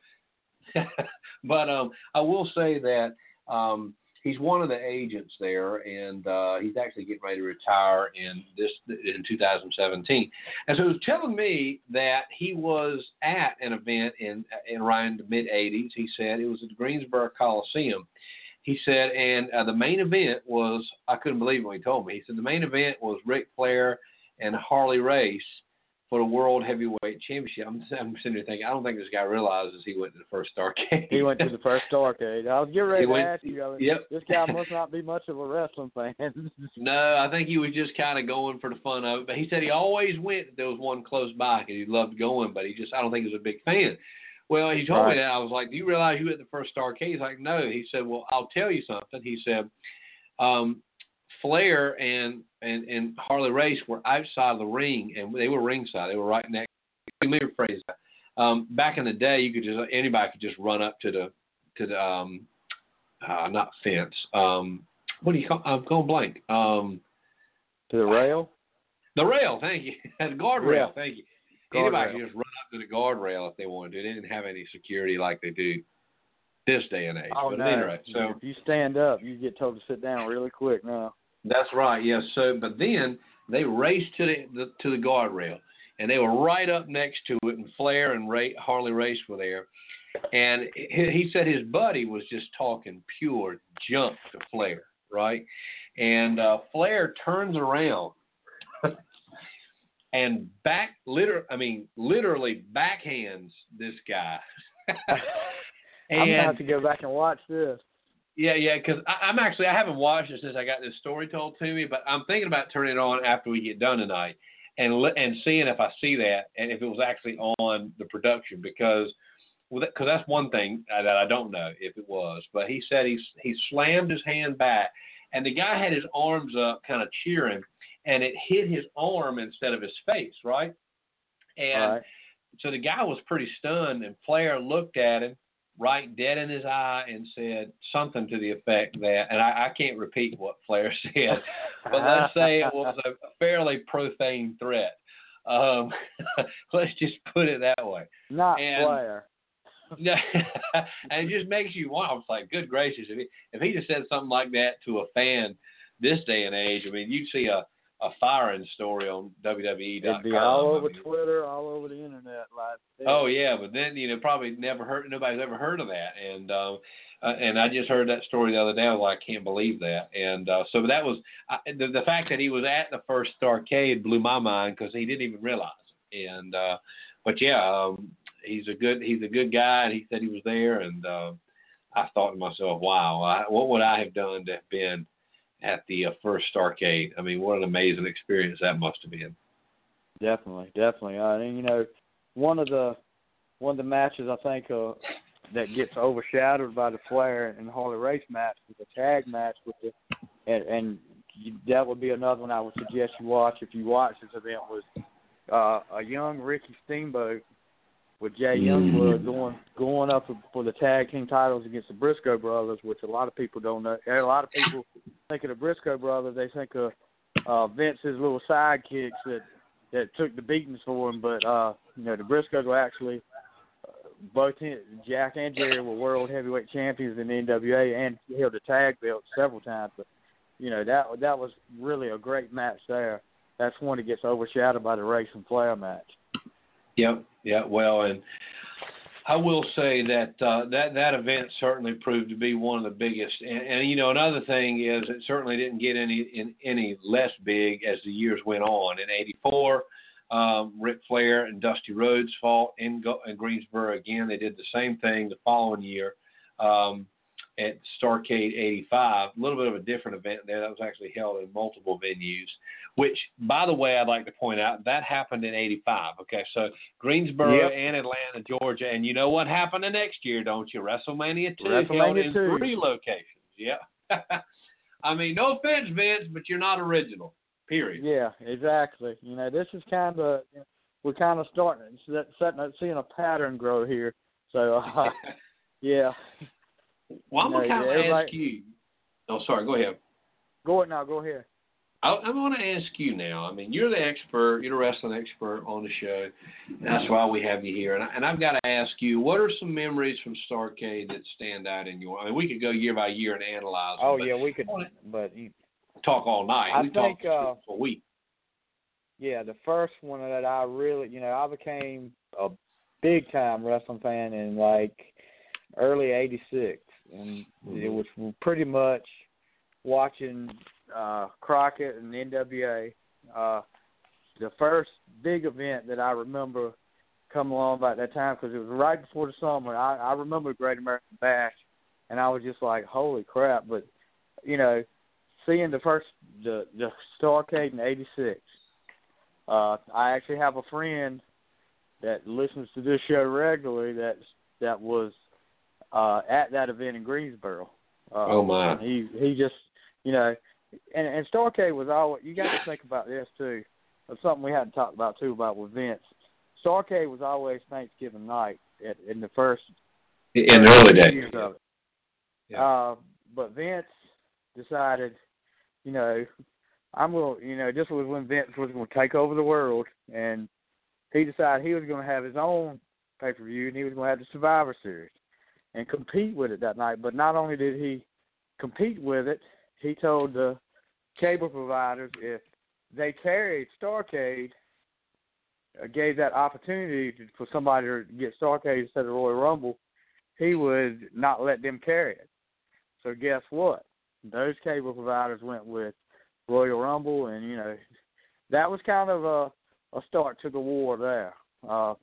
but um, I will say that um, he's one of the agents there, and uh, he's actually getting ready to retire in this in 2017. And so he was telling me that he was at an event in in around the mid 80s. He said it was at the Greensboro Coliseum. He said, and uh, the main event was I couldn't believe when he told me. He said the main event was Ric Flair and Harley Race for the World Heavyweight Championship. I'm, I'm sitting there thinking, I don't think this guy realizes he went to the first Starrcade. He went to the first Starrcade. I was getting ready He to went- ask you. I mean, yep. This guy must not be much of a wrestling fan. No, I think he was just kind of going for the fun of it. But he said he always went if there was one close by because he loved going, but he just I don't think he was a big fan. Well, he told Right. me that I was like, "Do you realize you went to the first Starrcade?" He's like, "No." He said, "Well, I'll tell you something." He said, um, "Flair and and and Harley Race were outside of the ring, and they were ringside. They were right next." Let me rephrase that. Um, back in the day, you could just anybody could just run up to the to the um, uh, not fence. Um, what do you call? I'm going blank. Um, to the rail. the rail, thank you. the guardrail, Yeah. thank you. Anybody Guardrail. could just run up to the guardrail if they wanted to. They didn't have any security like they do this day and age. Oh but no! at any rate, so if you stand up, you get told to sit down really quick now. That's right. Yes. So, but then they raced to the, the to the guardrail, and they were right up next to it. And Flair and Ray, Harley Race were there, and he, he said his buddy was just talking pure junk to Flair, right? And uh, Flair turns around and back, liter, I mean, literally backhands this guy. I'm gonna have to go back and watch this. Yeah, yeah, because I'm actually I haven't watched it since I got this story told to me, but I'm thinking about turning it on after we get done tonight and and seeing if I see that and if it was actually on the production because because that's one thing uh, that I don't know if it was, but he said he he slammed his hand back and the guy had his arms up, kind of cheering, and it hit his arm instead of his face, right? And right. so the guy was pretty stunned, and Flair looked at him, right dead in his eye and said something to the effect that, and I, I can't repeat what Flair said, but let's say it was a fairly profane threat. Um, let's just put it that way. Not and- Flair. And it just makes you want. I was like, good gracious, if he if he just said something like that to a fan this day and age, I mean, you'd see a a firing story on WWE.com. It'd be all I over mean, Twitter, all over the internet. Like that. Oh yeah, but then you know probably never heard nobody's ever heard of that, and um, uh, and I just heard that story the other day. I was like, I can't believe that, and uh, so that was I, the the fact that he was at the first Starrcade blew my mind because he didn't even realize it, and uh, but yeah, um, he's a good he's a good guy, and he said he was there, and uh, I thought to myself, wow, I, what would I have done to have been at the uh, first Starrcade? I mean, what an amazing experience that must have been. Definitely, definitely. Uh, and you know, one of the one of the matches I think uh, that gets overshadowed by the Flair and Harley Race match was the tag match with the and, and you, that would be another one I would suggest you watch if you watch this event was uh, a young Ricky Steamboat with Jay Youngblood going going up for the tag team titles against the Briscoe brothers, which a lot of people don't know. A lot of people think of the Briscoe brothers, they think of uh, Vince's little sidekicks that that took the beatings for him, but uh, you know the Briscoes were actually uh, both Jack and Jerry were world heavyweight champions in the NWA and held the tag belt several times. But you know that that was really a great match there. That's one that gets overshadowed by the Race and Flair match. Yep. Yeah. Well, and I will say that uh, that that event certainly proved to be one of the biggest. And, and you know, another thing is it certainly didn't get any in, any less big as the years went on. In '84, um, Ric Flair and Dusty Rhodes fought in, Go- in Greensboro again. They did the same thing the following year. Um, at Starrcade 85, a little bit of a different event there that was actually held in multiple venues, which, by the way, I'd like to point out that happened in 85. Okay, so Greensboro Yep. and Atlanta, Georgia. And you know what happened the next year, don't you? WrestleMania 2 WrestleMania held in 2. three locations. Yeah. I mean, no offense, Vince, but you're not original, period. Yeah, exactly. You know, this is kind of we're kind of starting setting seeing a pattern grow here. So, uh, yeah, Well, I'm No, going to kind of ask you. Oh, sorry, go ahead. go ahead now. Go ahead. I, I want to ask you now. I mean, you're the expert. You're the wrestling expert on the show. And that's why we have you here. And, I, and I've got to ask you, what are some memories from Starrcade that stand out in your? I mean, we could go year by year and analyze. them, Oh yeah, we could, but you, talk all night. I we think, talk uh, for a week. yeah, the first one that I really, you know, I became a big time wrestling fan in like early '86, and it was pretty much watching uh Crockett and NWA. Uh, the first big event that I remember coming along about that time because it was right before the summer. I, I remember the Great American Bash, and I was just like, "Holy crap!" But you know, seeing the first the the Starrcade in '86. Uh, I actually have a friend that listens to this show regularly. That that was uh, at that event in Greensboro. Uh, Oh, my. He he just you know, and and Starrcade was always. You got to think about this too. Of something we hadn't talked about too about with Vince. Starrcade was always Thanksgiving night at, in the first In the early days. of it. Yeah. Uh, but Vince decided, you know, I'm going. to You know, this was when Vince was going to take over the world, and he decided he was going to have his own pay per view, and he was going to have the Survivor Series and compete with it that night. But not only did he compete with it, he told the cable providers if they carried Starrcade, uh, gave that opportunity to, for somebody to get Starrcade instead of Royal Rumble, he would not let them carry it. So guess what? Those cable providers went with Royal Rumble, and you know that was kind of a a start to the war there. Uh,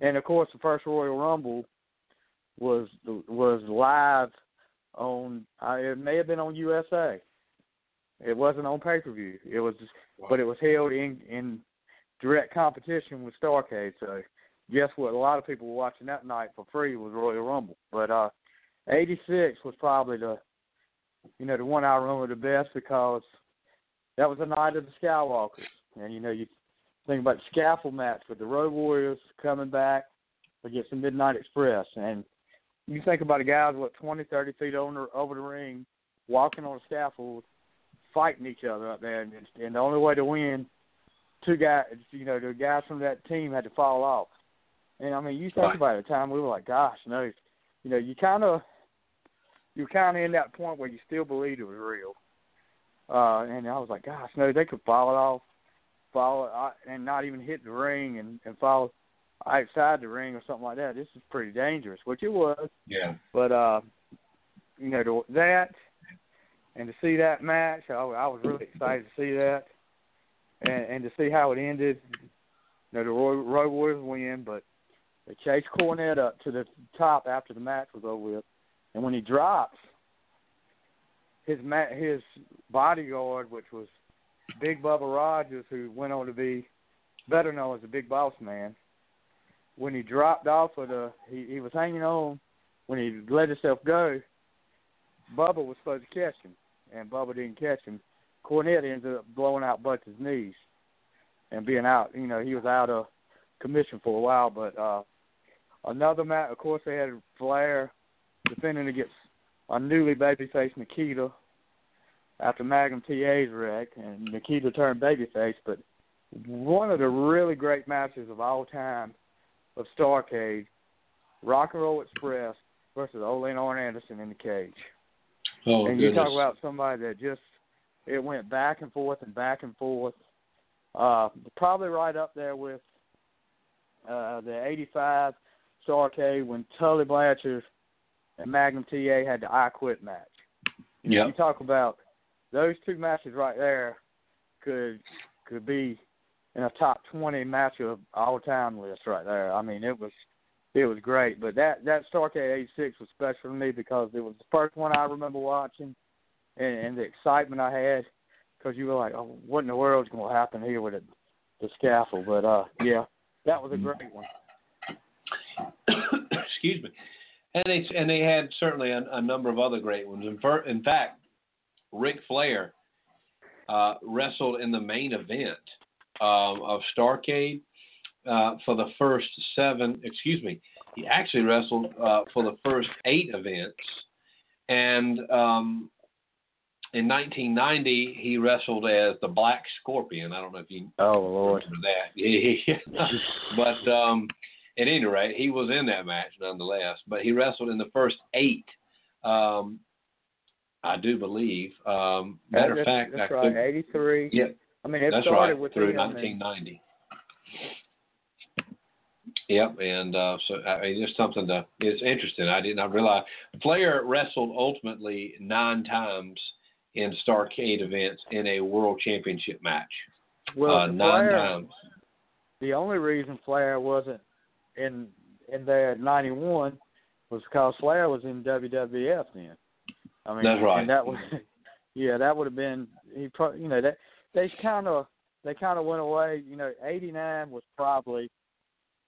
and of course, the first Royal Rumble was was live on. Uh, it may have been on USA. It wasn't on pay per view. It was, but it was held in in direct competition with Starrcade. So guess what? A lot of people were watching that night for free was Royal Rumble. But uh, '86 was probably the, you know, the one I remember the best because that was the night of the Skywalkers, and you know you think about the scaffold match with the Road Warriors coming back against the Midnight Express, and you think about a guys what twenty, thirty feet over over the ring, walking on a scaffold, fighting each other up there, and, and the only way to win, two guys, you know, the guys from that team had to fall off. And I mean, you think Right. about it, the time we were like, gosh, no, you know, you kind of, you're kind of in that point where you still believed it was real. Uh, and I was like, gosh, no, they could fall it off, fall uh, and not even hit the ring and and fall outside the ring or something like that. This is pretty dangerous, which it was. Yeah. But uh, you know to, that, and to see that match, I, I was really excited to see that, and, and to see how it ended. You know, the Roy, Roy Warriors win, but they chased Cornette up to the top after the match was over with, and when he drops, his ma- his bodyguard, which was Big Bubba Rogers, who went on to be better known as the Big Boss Man, when he dropped off of the, he, he was hanging on when he let himself go, Bubba was supposed to catch him, and Bubba didn't catch him. Cornette ended up blowing out Butch's knees and being out. You know, he was out of commission for a while. But uh another match, of course, they had Flair defending against a newly babyface Nikita after Magnum TA's wreck, and Nikita turned babyface. But one of the really great matches of all time of Starrcade, Rock and Roll Express versus Ole and Arn Anderson in the cage. Oh, and goodness. you talk about somebody that just it went back and forth and back and forth. Uh, probably right up there with uh, the '85 Starrcade when Tully Blanchard and Magnum TA had the I Quit match. Yep. you talk about those two matches right there could could be in a top 20 match of all time list right there. I mean, it was it was great. But that that Starrcade '86 was special to me because it was the first one I remember watching, and, and the excitement I had because you were like, oh, what in the world's going to happen here with it, the scaffold? But uh, yeah, that was a great one. Excuse me. And they and they had certainly a, a number of other great ones. In, fir- in fact, Ric Flair uh, wrestled in the main event um, of Starrcade uh, for the first seven. Excuse me. He actually wrestled uh, for the first eight events, and um, in 1990 he wrestled as the Black Scorpion. I don't know if you Oh Lord. remember that. Yeah. but um, at any rate, he was in that match nonetheless. But he wrestled in the first eight. Um, I do believe. Um, matter of fact, that's I right. could, '83. yeah, I mean, it that's started right through him and- 1990. Yep, and uh, so I mean, just something to. It's interesting. I did not realize Flair wrestled ultimately nine times in Starrcade events in a World Championship match. Well, uh, nine Flair, times. the only reason Flair wasn't in in there at '91 was because Flair was in WWF then. I mean, That's right. And that was, yeah, that would have been. He, probably you know, that they kind of they kind of went away. You know, '89 was probably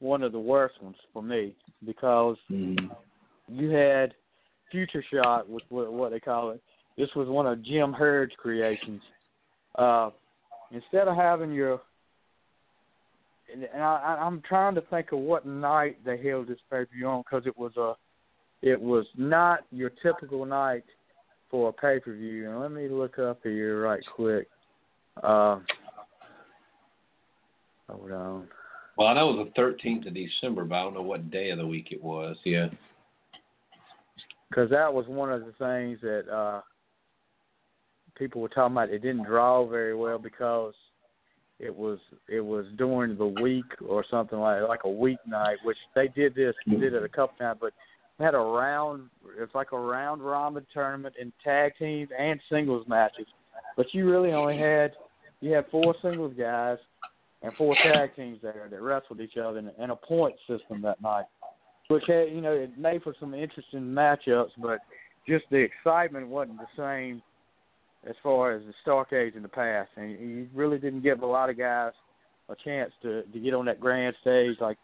one of the worst ones for me because Mhm. you had Future Shock, with what, what they call it. This was one of Jim Herd's creations. Uh, instead of having your, and, and I, I- I'm trying to think of what night they held this pay per view on because it was a, it was not your typical night for a pay per view. And let me look up here right quick. Uh, hold on. Well, I know it was the 13th of December, but I don't know what day of the week it was. Yeah. because that was one of the things that uh people were talking about. It didn't draw very well because it was it was during the week or something like like a weeknight, which they did this did it a couple times, but they had a round. It's like a round robin tournament in tag teams and singles matches, but you really only had you had four singles guys and four tag teams there that wrestled each other in, in a point system that night which had you know it made for some interesting matchups, but just the excitement wasn't the same as far as the Starrcades in the past, and you really didn't give a lot of guys a chance to to get on that grand stage like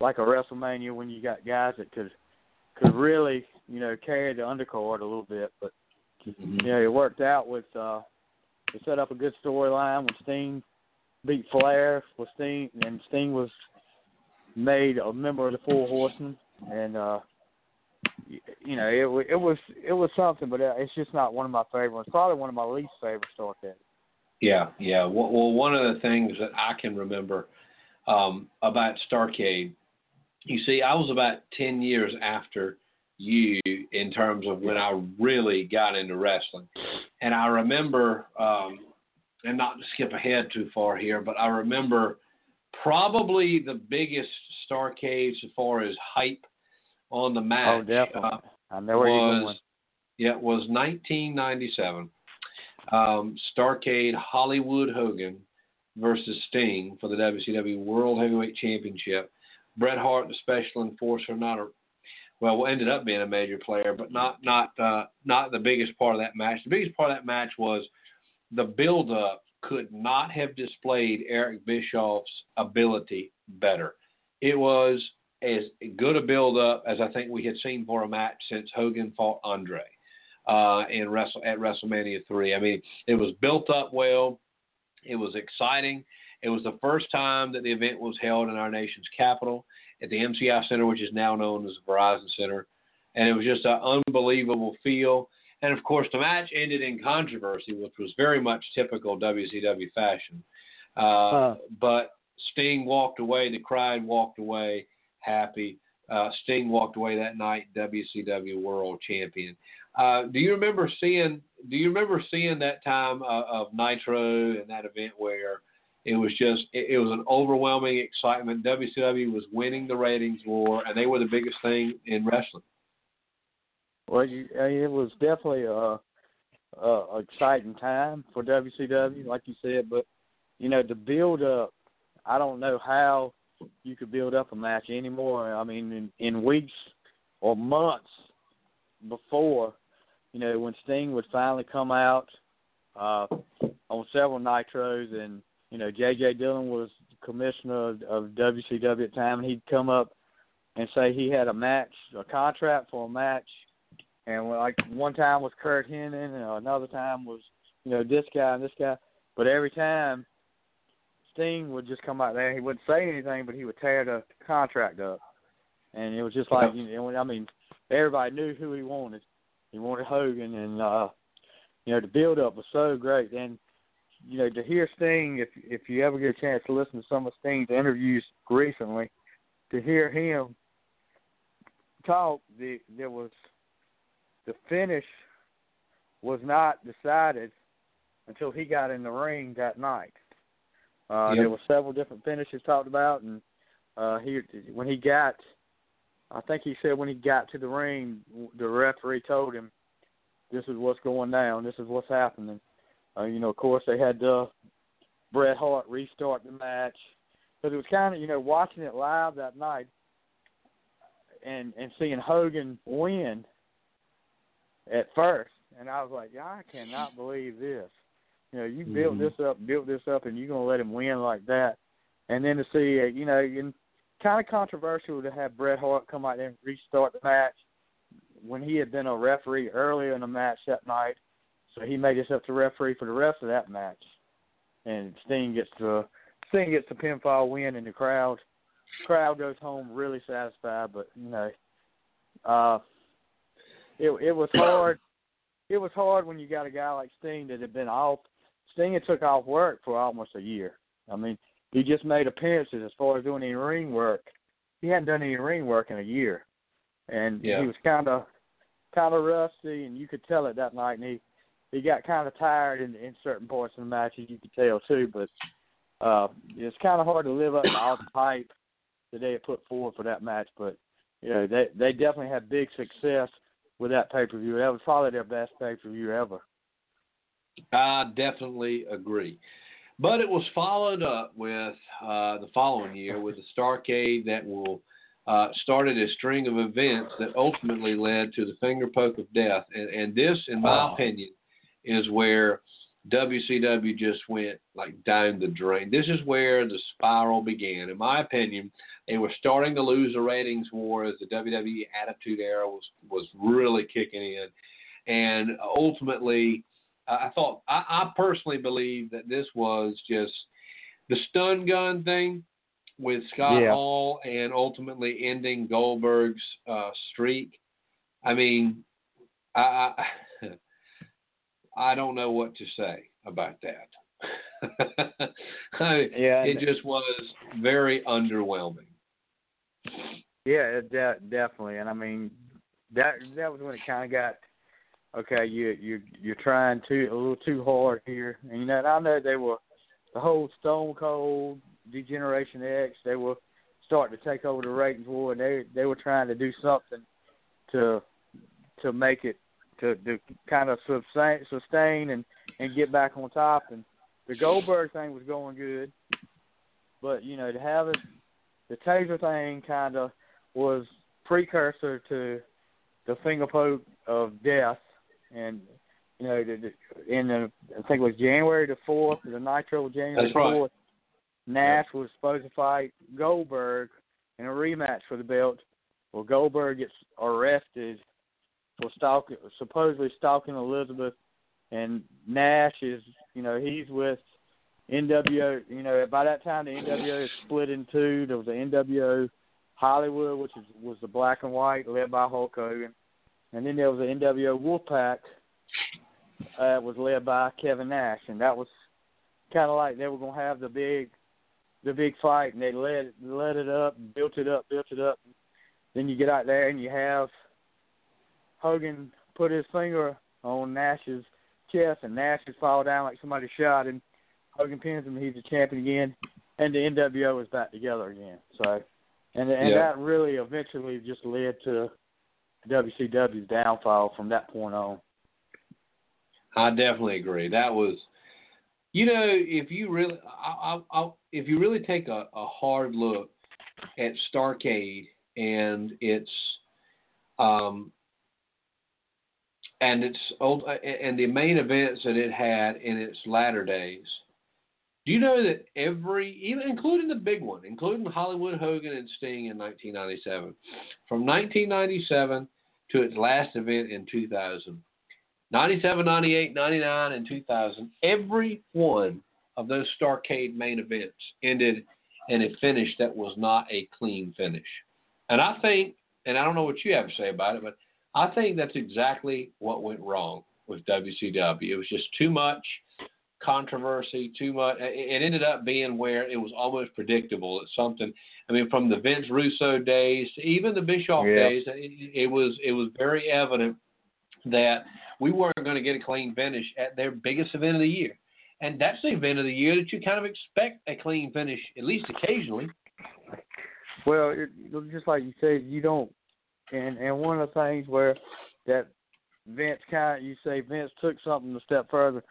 like a WrestleMania when you got guys that could could really you know carry the undercard a little bit, but you know it worked out with uh they set up a good storyline when Sting beat Flair with Sting and Sting was made a member of the Four Horsemen, and uh, you know, it it was it was something, but uh, it's just not one of my favorites. Probably one of my least favorite Starrcade. Yeah, yeah. Well, well, one of the things that I can remember um, about Starcade, you see, I was about ten years after you in terms of when I really got into wrestling, and I remember, um, and not to skip ahead too far here, but I remember probably the biggest Starrcade as far as hype on the match. Oh, definitely. uh, I know where you're was going. yeah, it was 1997. Um, Starrcade Hollywood Hogan versus Sting for the WCW World Heavyweight Championship. Bret Hart, the Special Enforcer, not a well, we ended up being a major player, but not not uh, not the biggest part of that match. The biggest part of that match was the build-up could not have displayed Eric Bischoff's ability better. It was as good a build-up as I think we had seen for a match since Hogan fought Andre uh, in Wrestle at WrestleMania three. I mean, it was built up well. It was exciting. It was the first time that the event was held in our nation's capital at the MCI Center, which is now known as the Verizon Center, and it was just an unbelievable feel. And of course, the match ended in controversy, which was very much typical WCW fashion. Uh, Huh. But Sting walked away. The crowd walked away happy. Uh, Sting walked away that night WCW World Champion. Uh, do you remember seeing? Do you remember seeing that time uh, of Nitro and that event where it was just it, it was an overwhelming excitement. WCW was winning the ratings war, and they were the biggest thing in wrestling. Well, you, it was definitely a, a exciting time for WCW, like you said. But you know, the build up, I don't know how you could build up a match anymore. I mean, in, in weeks or months before, you know, when Sting would finally come out uh, on several nitros, and you know, J.J. Dillon was commissioner of, of WCW at the time, and he'd come up and say he had a match, a contract for a match and when, like one time was Curt Hennig, and another time was you know this guy and this guy. But every time Sting would just come out there, he wouldn't say anything, but he would tear the contract up, and it was just like you know, I mean, everybody knew who he wanted. He wanted Hogan, and uh, you know the build up was so great. And you know to hear Sting, if if you ever get a chance to listen to some of Sting's interviews recently, to hear him talk, the, there was the finish was not decided until he got in the ring that night. Uh, Yep. There were several different finishes talked about, and uh, he when he got, I think he said when he got to the ring, the referee told him, "This is what's going down. This is what's happening." Uh, you know, of course, they had uh, Bret Hart restart the match, but it was kind of you know watching it live that night and and seeing Hogan win at first, and I was like, yeah, I cannot believe this. You know, you built Mhm. this up, built this up, and you're gonna let him win like that, and then to see, uh, you know, and kind of controversial to have Bret Hart come out there and restart the match when he had been a referee earlier in the match that night, so he made himself the referee for the rest of that match, and Sting gets the Sting gets the pinfall win, and the crowd crowd goes home really satisfied, but you know, uh, it it was hard. It was hard when you got a guy like Sting that had been off. Sting had took off work for almost a year. I mean, he just made appearances as far as doing any ring work. He hadn't done any ring work in a year, and Yeah. he was kind of kind of rusty, and you could tell it that night. And he he got kind of tired in in certain parts of the matches. You could tell too, but uh, it's kind of hard to live up to all the hype that they had put forward for that match. But you know, they they definitely had big success with that pay per view. That was probably their best pay per view ever. I definitely agree. But it was followed up with uh, the following year with the Starrcade that will uh, started a string of events that ultimately led to the finger poke of death. And, and this, in my Oh. opinion, is where WCW just went like down the drain. This is where the spiral began. In my opinion, they were starting to lose the ratings war as the WWE Attitude Era was was really kicking in, and ultimately, I thought I, I personally believe that this was just the stun gun thing with Scott Yeah. Hall and ultimately ending Goldberg's uh, streak. I mean, I I, I don't know what to say about that. I, Yeah, it just was very underwhelming. Yeah, it de- definitely. And I mean, that that was when it kind of got okay. You you you're trying too a little too hard here, and you know and I know they were the whole Stone Cold D-Generation X. They were starting to take over the ratings war, and they they were trying to do something to to make it to to kind of sustain sustain and and get back on top. And the Goldberg thing was going good, but you know to have it the taser thing kind of was precursor to the finger poke of death, and you know, the, the, in the I think it was January the fourth, the Nitro January That's right. fourth. Nash was supposed to fight Goldberg in a rematch for the belt. Well, Goldberg gets arrested for stalking, supposedly stalking Elizabeth, and Nash is, you know, he's with NWO. You know, by that time the NWO is split in two. There was the NWO Hollywood, which is, was the black and white, led by Hulk Hogan, and then there was the NWO Wolfpack, uh, was led by Kevin Nash, and that was kind of like they were gonna have the big, the big fight, and they led led it up, built it up, built it up. Then you get out there and you have Hogan put his finger on Nash's chest, and Nash just fall down like somebody shot him. Hogan pins him, he's the champion again, and the NWO is back together again. So, and and Yeah. that really eventually just led to WCW's downfall from that point on. I definitely agree. That was, you know, if you really, I, I, I, if you really take a, a hard look at Starrcade and its, um, and its old uh, and the main events that it had in its latter days. Do you know that every, even including the big one, including Hollywood Hogan and Sting in 1997, from 1997 to its last event in 2000, 97, 98, 99, and 2000, every one of those Starrcade main events ended in a finish that was not a clean finish. And I think, and I don't know what you have to say about it, but I think that's exactly what went wrong with WCW. It was just too much controversy, too much. It it ended up being where it was almost predictable. It's something. I mean, from the Vince Russo days to even the Bischoff Yeah. days, it, it was it was very evident that we weren't going to get a clean finish at their biggest event of the year. And that's the event of the year that you kind of expect a clean finish, at least occasionally. Well, it, just like you said, you don't, and and one of the things where that Vince kind of you say Vince took something a step further.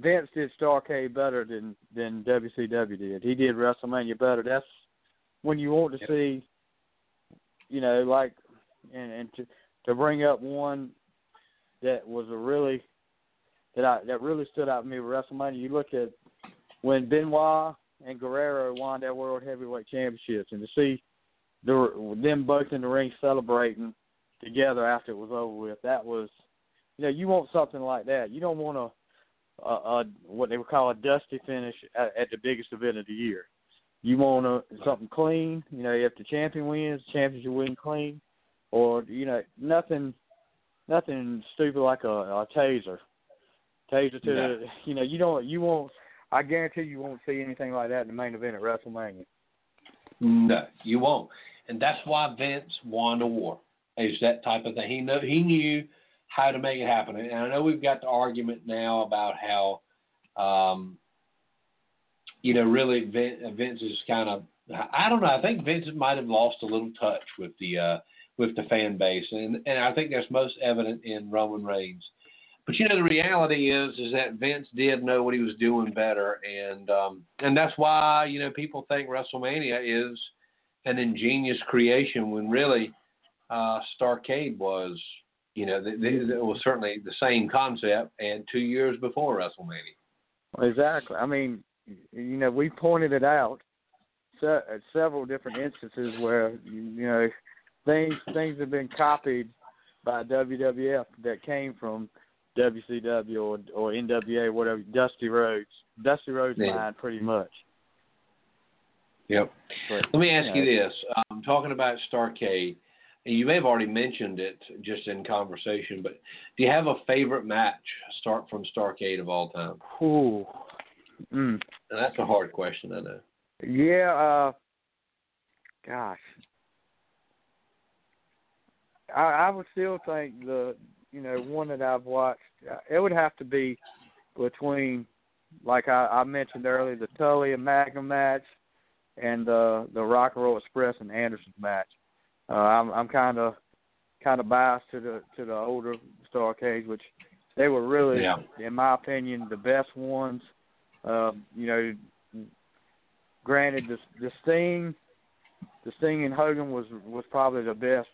Vince did Starrcade better than than WCW did. He did WrestleMania better. That's when you want to see, you know, like, and and to to bring up one that was a really that I that really stood out to me with WrestleMania. You look at when Benoit and Guerrero won their World Heavyweight Championships, and to see the them both in the ring celebrating together after it was over with, that was, you know, you want something like that. You don't want a a, a what they would call a dusty finish at, at the biggest event of the year. You want a, something clean. You know, if the champion wins, the champion should win clean, or you know, nothing, nothing stupid like a, a taser, taser to No. you know, you don't, you won't. I guarantee you won't see anything like that in the main event at WrestleMania. No, you won't. And that's why Vince won the war. Is that type of thing. He know he knew how to make it happen. And I know we've got the argument now about how, um, you know, really Vince, is kind of. I don't know. I think Vince might have lost a little touch with the uh, with the fan base, and and I think that's most evident in Roman Reigns. But you know, the reality is is that Vince did know what he was doing better, and um, and that's why you know people think WrestleMania is an ingenious creation when really uh, Starrcade was, you know, th- th- it was certainly the same concept, and two years before WrestleMania. Exactly. I mean, you know, we pointed it out se- at several different instances where you know things things have been copied by WWF that came from WCW or or NWA, whatever. Dusty Rhodes, Dusty Rhodes Yeah. line, pretty much. Yep. But, Let me ask you know, this: um, talking about Starrcade, and you may have already mentioned it just in conversation, but do you have a favorite match start from Starrcade of all time? Ooh. Mm. And that's a hard question, I know. Yeah, uh gosh. I I would still think the you know, one that I've watched uh, it would have to be between like I, I mentioned earlier, the Tully and Magnum match and the the Rock and Roll Express and Anderson's match. Uh I'm I'm kinda kinda biased to the to the older Starrcades, which they were really Yeah. in my opinion the best ones. Um, you know, granted the the Sting the Sting and Hogan was was probably the best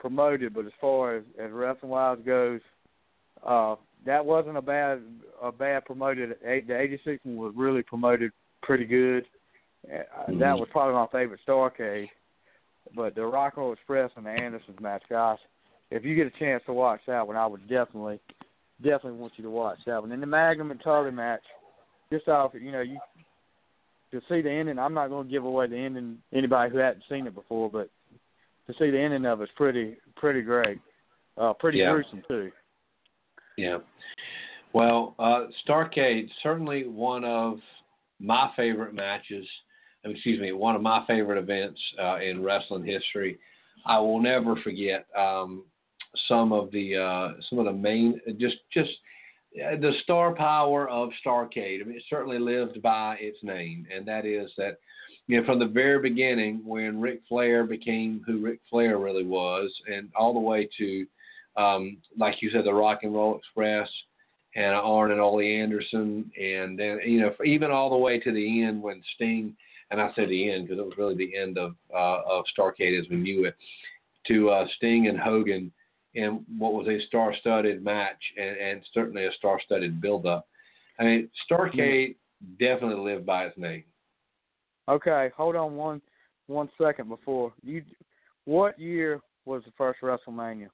promoted, but as far as, as wrestling wise goes, uh that wasn't a bad a bad promoted the eighty six one was really promoted pretty good. Uh, That was probably my favorite Starrcade. But the Roll Express and the Andersons match, gosh, if you get a chance to watch that one, I would definitely definitely want you to watch that one. And the Magnum and Tully match, just off you know, you to see the ending I'm not gonna give away the ending anybody who hadn't seen it before, but to see the ending of it's pretty pretty great. Uh pretty Yeah. gruesome too. Yeah. Well, uh, Starrcade certainly one of my favorite matches. Excuse me, one of my favorite events uh, in wrestling history. I will never forget um, some of the uh, some of the main just just uh, the star power of Starrcade. I mean, it certainly lived by its name, and that is that you know from the very beginning when Ric Flair became who Ric Flair really was, and all the way to um, like you said, the Rock and Roll Express and Arn and Ole Anderson, and then you know even all the way to the end when Sting, and I say the end because it was really the end of uh, of Starrcade as we knew it, to uh, Sting and Hogan in what was a star-studded match and, and certainly a star-studded build-up. I mean, Starrcade definitely lived by its name. Okay, hold on one one second before you. What year was the first WrestleMania?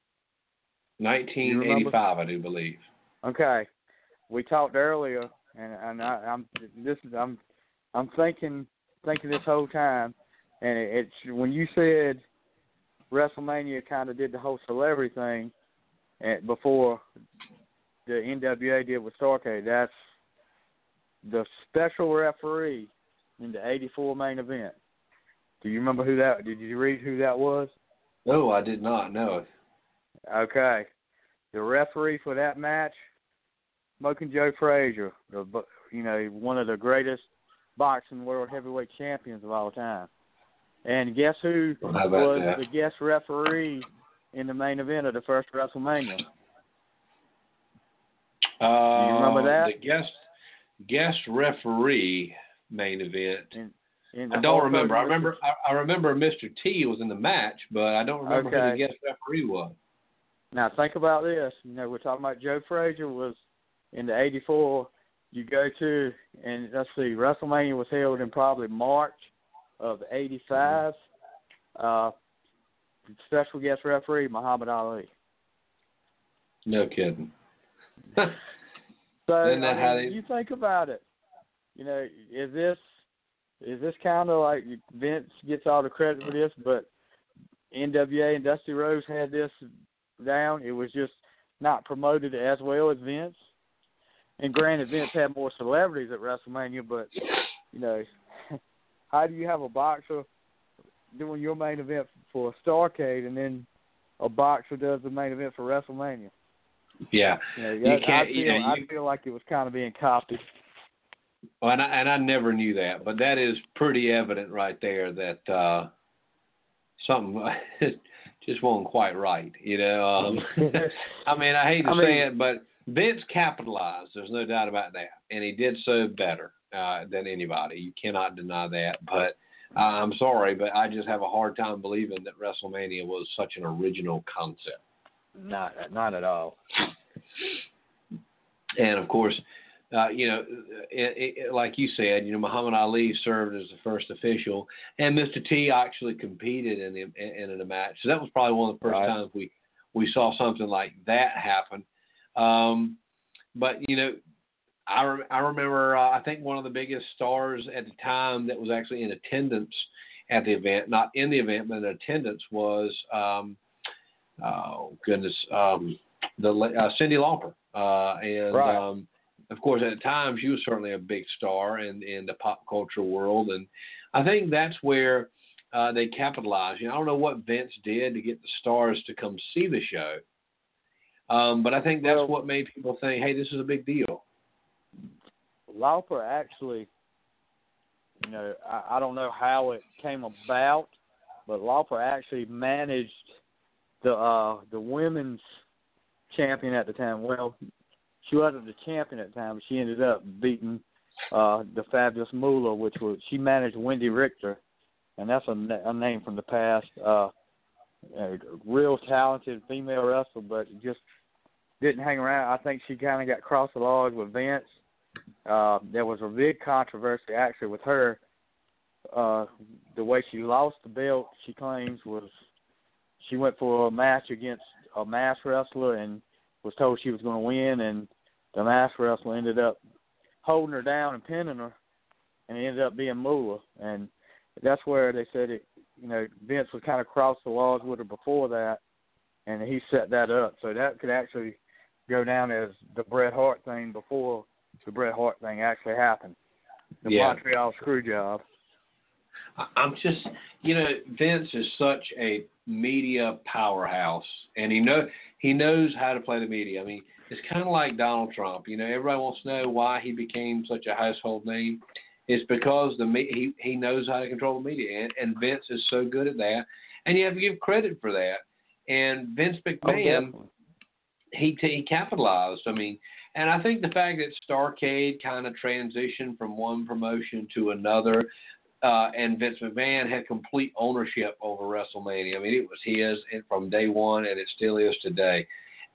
1985, I do believe. Okay, we talked earlier, and and I, I'm this is I'm I'm thinking thinking this whole time, and it, it's when you said WrestleMania kind of did the whole celebrity thing, and before the NWA did with Starrcade. That's the special referee in the '84 main event. Do you remember who that? Did you read who that was? No, I did not know. It. Okay. The referee for that match, Smoking Joe Frazier, the, you know, one of the greatest boxing world heavyweight champions of all time. And guess who Well, was that? the guest referee in the main event of the first WrestleMania? Uh, you remember that? The guest guest referee main event. In, in I don't remember. I remember. I, I remember Mr. T was in the match, but I don't remember who the guest referee was. Now think about this. You know, we're talking about Joe Frazier was in the '84. You go to and let's see, WrestleMania was held in probably March of '85. Uh, special guest referee Muhammad Ali. No kidding. So I how mean, they- you think about it. You know, is this is this kind of like Vince gets all the credit for this, but NWA and Dusty Rhodes had this down. It was just not promoted as well as Vince. And granted, Vince had more celebrities at WrestleMania, but you know, how do you have a boxer doing your main event for a Starrcade and then a boxer does the main event for WrestleMania? Yeah. You, know, You can't- I feel, you know, I you- feel like it was kind of being copied. Well, and I, and I never knew that, but that is pretty evident right there that uh something just wasn't quite right. You know, um, I mean, I hate to I say mean- it, but Vince capitalized. There's no doubt about that, and he did so better uh, than anybody. You cannot deny that. But uh, I'm sorry, but I just have a hard time believing that WrestleMania was such an original concept. Not, not at all. And of course, uh, you know, it, it, like you said, you know, Muhammad Ali served as the first official, and Mr. T actually competed in the, in, in a match. So that was probably one of the first Right. times we we saw something like that happen. Um, but you know, I re- I remember uh, I think one of the biggest stars at the time that was actually in attendance at the event, not in the event, but in attendance was um, oh goodness, um, the uh, Cyndi Lauper, uh, and Right. um, of course at the time she was certainly a big star in in the pop culture world, and I think that's where uh, they capitalized. You know, I don't know what Vince did to get the stars to come see the show, um, but I think that's what made people think, hey, this is a big deal. Lauper actually, you know, I, I don't know how it came about, but Lauper actually managed the uh the women's champion at the time. Well, she wasn't the champion at the time, but she ended up beating uh the fabulous Moolah, which was she managed Wendi Richter, and that's a, a name from the past. Uh, a real talented female wrestler, but just didn't hang around. I think she kind of got cross the lines with Vince. Uh, there was a big controversy actually with her. Uh, the way she lost the belt, she claims was she went for a match against a mass wrestler and was told she was going to win, and the mass wrestler ended up holding her down and pinning her, and it ended up being Moolah. And that's where they said it. You know, Vince was kind of cross the laws with her before that, and he set that up. So that could actually go down as the Bret Hart thing before the Bret Hart thing actually happened. The Yeah. Montreal screw job. I'm just, you know, Vince is such a media powerhouse, and he know he knows how to play the media. I mean, it's kind of like Donald Trump. You know, everybody wants to know why he became such a household name. It's because the me- he he knows how to control the media, and, and Vince is so good at that. And you have to give credit for that. And Vince Oh, McMahon, definitely. He he capitalized. I mean, and I think the fact that Starrcade kind of transitioned from one promotion to another, uh, and Vince McMahon had complete ownership over WrestleMania. I mean, it was his from day one, and it still is today.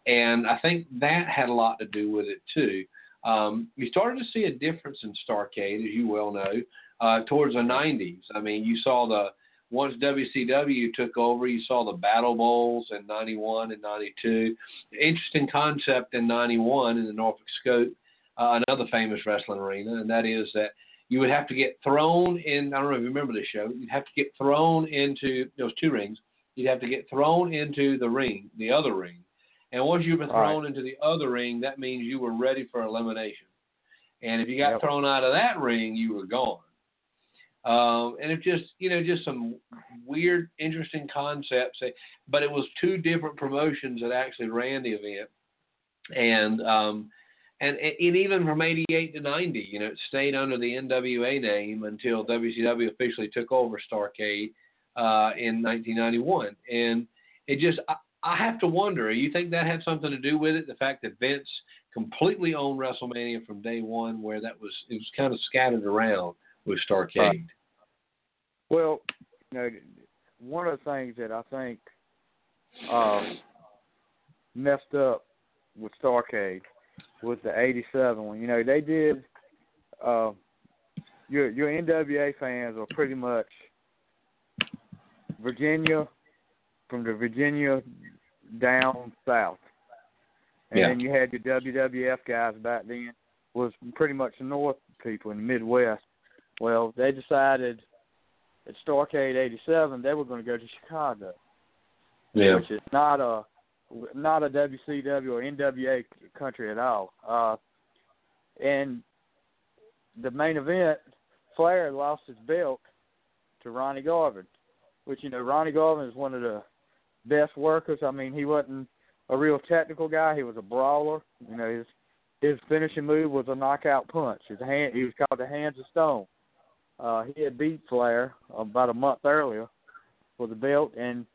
And I think that had a lot to do with it too. Um, you started to see a difference in Starrcade, as you well know, uh, towards the 90s. I mean, you saw the once WCW took over, you saw the Battle Bowls in 91 and 92. Interesting concept in 91 in the Norfolk Scope, uh, another famous wrestling arena, and that is that you would have to get thrown in. I don't know if you remember this show. You'd have to get thrown into those two rings. You'd have to get thrown into the ring, the other ring, and once you've been All right. thrown into the other ring, that means you were ready for elimination. And if you got Yep. thrown out of that ring, you were gone. Um, and it's just you know just some weird, interesting concepts. But it was two different promotions that actually ran the event, and um, and and even from '88 to '90, you know, it stayed under the NWA name until WCW officially took over Starrcade uh, in 1991. And it just I, I have to wonder. You think that had something to do with it? The fact that Vince completely owned WrestleMania from day one, where that was it was kind of scattered around with Starrcade. Right. Well, you know, one of the things that I think uh, messed up with Starrcade was the '87 one. You know, they did. Uh, your your NWA fans are pretty much Virginia, from the Virginia down south, and Yeah. then you had your WWF guys back then was pretty much the North people in the Midwest. Well, they decided at Starrcade '87 they were going to go to Chicago, Yeah. which is not a not a WCW or NWA country at all. Uh, and the main event, Flair lost his belt to Ronnie Garvin, which you know Ronnie Garvin is one of the best workers. I mean, he wasn't a real technical guy. He was a brawler. You know, his his finishing move was a knockout punch. His hand he was called the Hands of Stone. Uh, he had beat Flair about a month earlier for the belt, and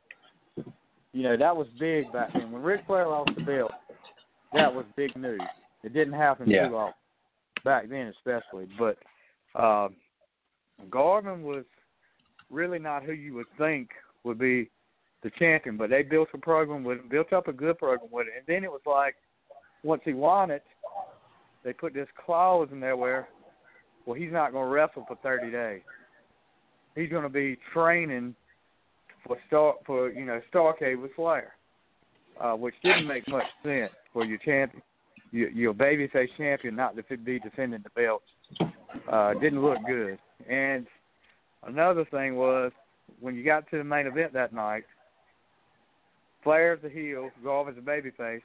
you know that was big back then. When Ric Flair lost the belt, that was big news. It didn't happen Yeah. too often back then, especially. But uh, Garvin was really not who you would think would be the champion, but they built a program with him, built up a good program with it, and then it was like once he won it, they put this clause in there where, well, he's not going to wrestle for 30 days. He's going to be training for star for you know Starrcade with Flair, uh, which didn't make much sense for your champion, your, your babyface champion, not to be defending the belts. Uh, didn't look good. And another thing was when you got to the main event that night, Flair's the heel, Garvin's the babyface.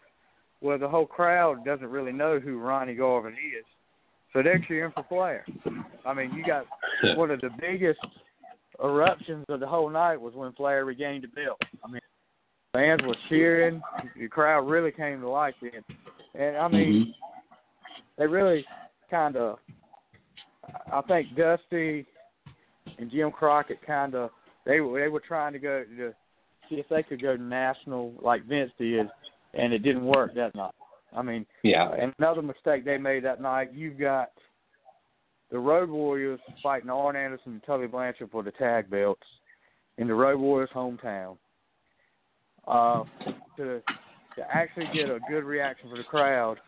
Well, the whole crowd doesn't really know who Ronnie Garvin is, so they're cheering for Flair. I mean, you got one of the biggest eruptions of the whole night was when Flair regained the belt. I mean, fans were cheering. The crowd really came to life then, and I mean, Mm-hmm. they really kind of. I think Dusty and Jim Crockett kind of they were they were trying to go to see if they could go national like Vince did, and it didn't work that night. I mean, Yeah. and another mistake they made that night, you've got the Road Warriors fighting Arn Anderson and Tully Blanchard for the tag belts in the Road Warriors' hometown. Uh, to to actually get a good reaction for the crowd,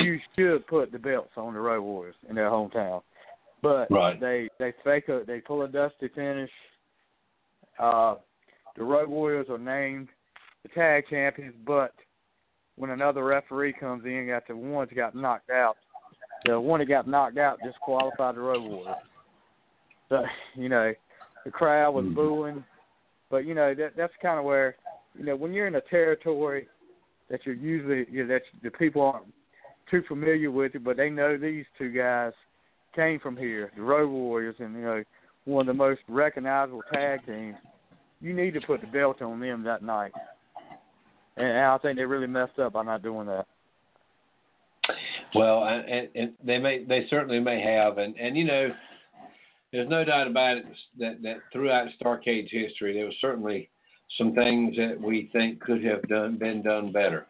you should put the belts on the Road Warriors in their hometown. But Right. they they fake a they pull a dusty finish. Uh, the Road Warriors are named the tag champions, but when another referee comes in, got the ones that got knocked out. The one that got knocked out disqualified the Road Warriors. So you know, the crowd was Mhm. booing, but you know that that's kind of where you know when you're in a territory that you're usually you know, that the people aren't too familiar with it, but they know these two guys came from here, the Road Warriors, and you know one of the most recognizable tag teams. You need to put the belt on them that night, and, and I think they really messed up by not doing that. Well, and, and, and they may, they certainly may have, and and you know, there's no doubt about it that that throughout Starrcade's history, there was certainly some things that we think could have done been done better,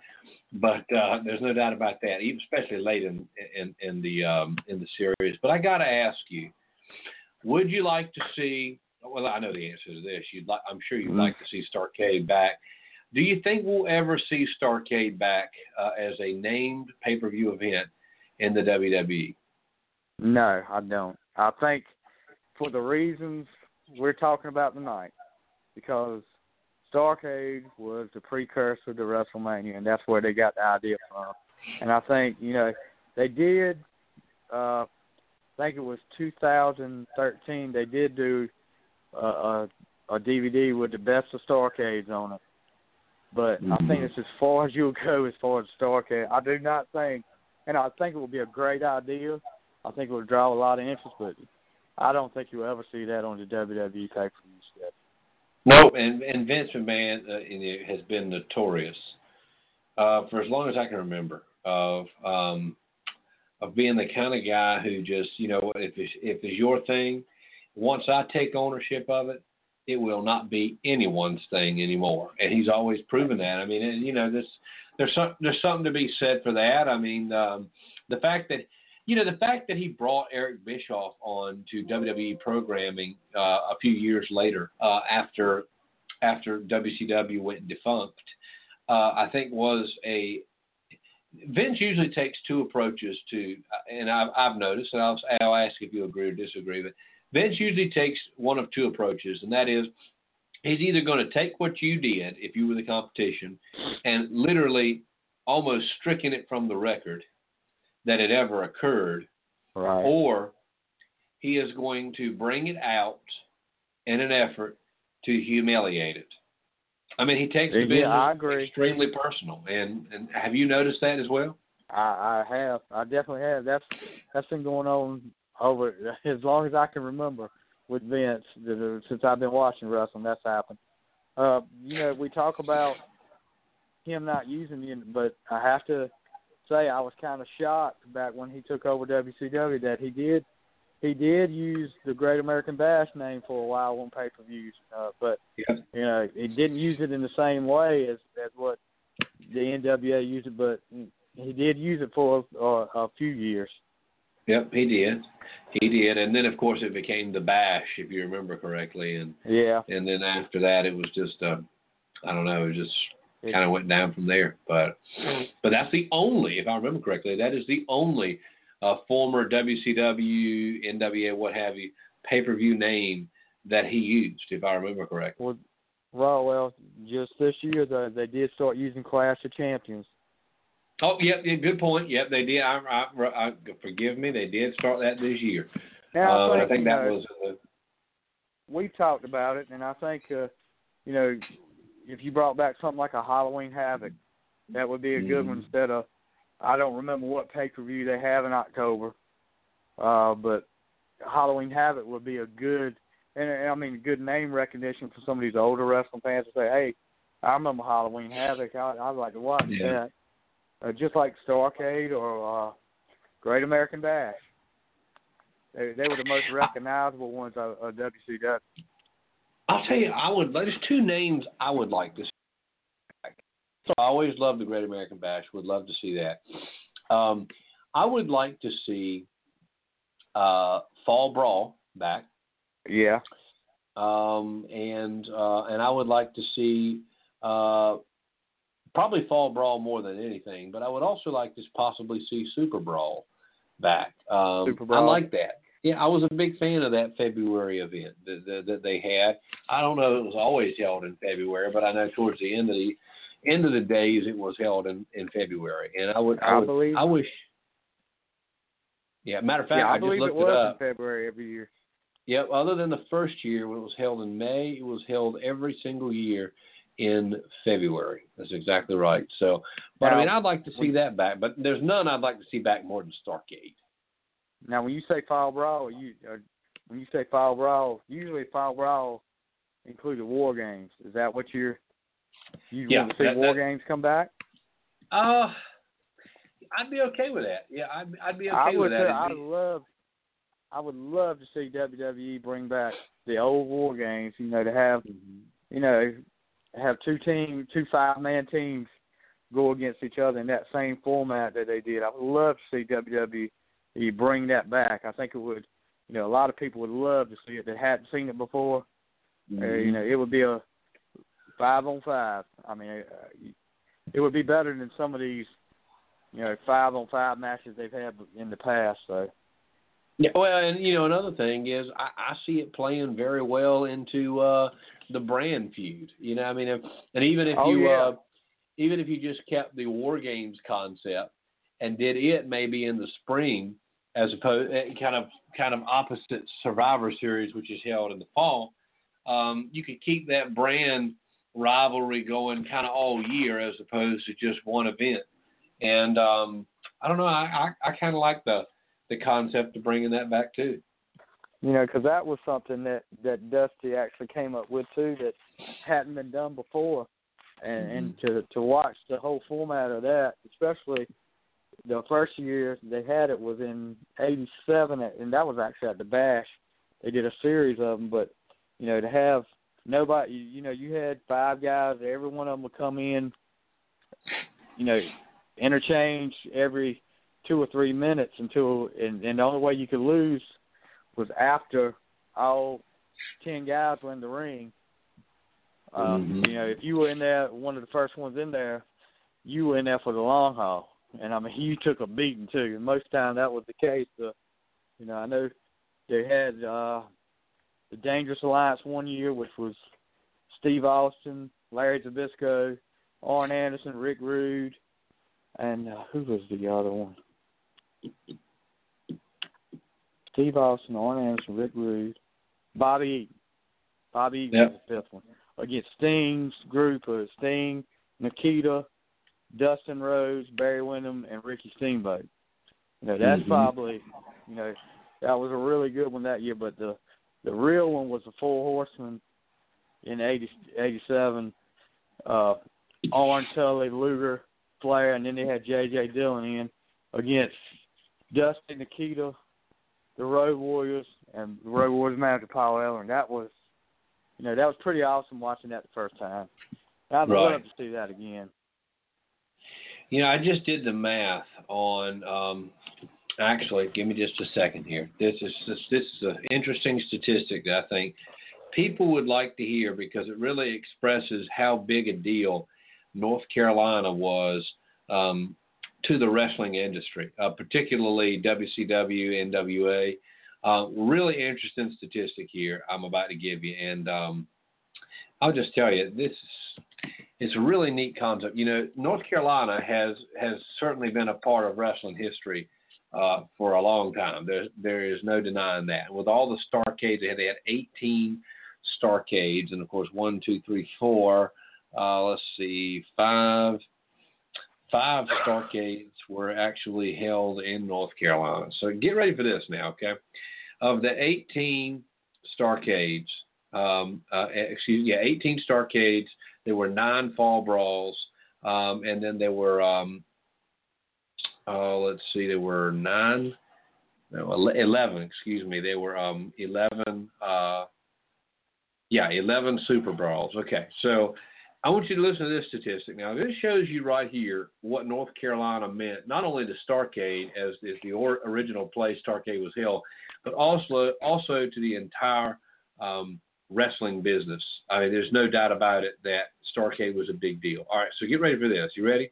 but uh, there's no doubt about that, even especially late in in in the um, in the series. But I got to ask you, would you like to see? Well, I know the answer to this. You'd like, I'm sure you'd Mhm. like to see Starrcade back. Do you think we'll ever see Starrcade back uh, as a named pay-per-view event in the? WWE? No, I don't. I think for the reasons we're talking about tonight, because Starrcade was the precursor to WrestleMania, and that's where they got the idea from. And I think you know they did. Uh, I think it was 2013. They did do a, a, a DVD with the best of Starrcades on it. But I think it's as far as you'll go as far as Starrcade. I do not think, and I think it would be a great idea. I think it would draw a lot of interest, but I don't think you'll ever see that on the WWE pay per view step. No, and and Vince McMahon uh, has been notorious uh, for as long as I can remember of um, of being the kind of guy who just you know if it's, if it's your thing, once I take ownership of it, it will not be anyone's thing anymore. And he's always proven that. I mean, and, you know, this there's some, there's something to be said for that. I mean, um, the fact that you know the fact that he brought Eric Bischoff on to WWE programming uh, a few years later uh, after after WCW went defunct, uh, I think was a Vince usually takes two approaches to, and I've, I've noticed, and I'll, I'll ask if you agree or disagree, but Vince usually takes one of two approaches, and that is he's either going to take what you did if you were the competition and literally almost stricken it from the record that it ever occurred, Right. or he is going to bring it out in an effort to humiliate it. I mean, he takes the Yeah, business extremely personal, and and have you noticed that as well? I, I have. I definitely have. That's that's been going on over as long as I can remember with Vince. Since I've been watching wrestling, that's happened. Uh, you know, we talk about him not using it, but I have to say I was kind of shocked back when he took over WCW that he did he did use the Great American Bash name for a while on pay per views, uh, but Yeah. you know he didn't use it in the same way as as what the NWA used it, but he did use it for uh, a few years. Yep, he did. He did, and then of course it became the Bash, if you remember correctly, and Yeah, and then after that it was just uh, I don't know, it just kind of went down from there. But but that's the only, if I remember correctly, that is the only uh, former WCW, NWA, what have you, pay per view name that he used, if I remember correctly. well, well, well, just this year they, they did start using Clash of Champions. Oh, yep, yeah, good point. Yep, they did. I, I, I, forgive me, they did start that this year. Now Uh, I I think that know, was in the we talked about it, and I think uh, you know if you brought back something like a Halloween Havoc, that would be a good one Mhm. instead of I don't remember what pay per view they have in October, uh, but Halloween Havoc would be a good and, and I mean good name recognition for some of these older wrestling fans to say, hey, I remember Halloween Havoc. I, I'd like to watch Yeah. that, uh, just like Starrcade or uh, Great American Bash. They they were the most recognizable ones of, of WCW. I'll tell you, I would. There's two names I would like to see. So I always loved the Great American Bash. Would love to see that. Um, I would like to see uh, Fall Brawl back, Yeah. um, and uh, and I would like to see uh, probably Fall Brawl more than anything. But I would also like to possibly see Super Brawl back. Um, Super I like that. Yeah, I was a big fan of that February event that, that, that they had. I don't know if it was always held in February, but I know towards the end of the end of the days it was held in, in February. And I would, I, I would, believe- I wish. Yeah, matter of fact, yeah, I, I, just looked it was up. in February every year. Yeah, other than the first year when it was held in May, it was held every single year in February. That's exactly right. So, but I mean, I'd like to see that back, but there's none I'd like to see back more than Starrcade. Now, when you say Fall Brawl, you uh, when you say Fall Brawl, usually Fall Brawl included War Games. Is that what you're you Yeah, want to see that- War that- Games come back? Uh, I'd be okay with that. Yeah, I'd, I'd be okay I with that. It'd I'd love. I would love to see WWE bring back the old War Games. You know, to have Mm-hmm. you know have two team, two five man teams go against each other in that same format that they did. I would love to see WWE bring that back. I think it would. You know, a lot of people would love to see it that hadn't seen it before. Uh, you know, it would be a five on five. I mean, uh, it would be better than some of these, you know, five on five matches they've had in the past. So, Yeah, well, and you know, another thing is I, I see it playing very well into uh the brand feud. You know, I mean, if, and even if Oh, you yeah. uh even if you just kept the war games concept and did it maybe in the spring as opposed eh, kind of kind of opposite Survivor Series, which is held in the fall, um, you could keep that brand rivalry going kind of all year as opposed to just one event. And um, I don't know, I I, I kind of like the the concept of bringing that back too. You know, because that was something that that Dusty actually came up with too that hadn't been done before, and and mm-hmm. to to watch the whole format of that, especially the first year they had it was in '87, and that was actually at the Bash. They did a series of them, but you know, to have nobody, you, you know, you had five guys, every one of them would come in, you know, interchange every two or three minutes until, and, and the only way you could lose was after all ten guys were in the ring. Um, Mhm. You know, if you were in there, one of the first ones in there, you were in there for the long haul. And I mean, you took a beating too. And most time that was the case. Uh, you know, I know they had uh, the Dangerous Alliance one year, which was Steve Austin, Larry Zbyszko, Arn Anderson, Rick Rude, and uh, who was the other one? Steve Austin, Arn Anderson, Rick Rude, Bobby Eaton. Bobby Eaton Yep. was the fifth one. Against Sting's group of Sting, Nikita, Dustin Rhodes, Barry Windham, and Ricky Steamboat. You know, that's Mhm. probably, you know, that was a really good one that year. But the the real one was the Four Horsemen in 80, 87. Uh, Arn, Tully, Luger, Flair, and then they had J.J. Dillon in against Dusty, Nikita, the Road Warriors, and the Road Warriors manager Paul Eller. And that was, you know, that was pretty awesome watching that the first time. I'd Right. love to see that again. You know, I just did the math on. Um, actually, give me just a second here. This is this, this is an interesting statistic that I think people would like to hear because it really expresses how big a deal North Carolina was um, to the wrestling industry, uh, particularly WCW, NWA. Uh, really interesting statistic here I'm about to give you, and um, I'll just tell you this is it's a really neat concept. You know, North Carolina has has certainly been a part of wrestling history uh, for a long time. There there is no denying that. With all the Starrcades, they had, they had 18 Starrcades, and of course one, two, three, four uh, let's see, five five Starrcades were actually held in North Carolina. So get ready for this now, okay? Of the 18 Starrcades, um, uh, excuse me, yeah, 18 Starrcades, there were nine fall brawls, um, and then there were, um, uh, let's see, there were nine, no, 11, excuse me, there were um, 11, uh, yeah, 11 super brawls. Okay, so I want you to listen to this statistic. Now, this shows you right here what North Carolina meant, not only to Starrcade, as is the or, original place Starrcade was held, but also also to the entire um, wrestling business. I mean, there's no doubt about it that Starrcade was a big deal. All right, so get ready for this. You ready?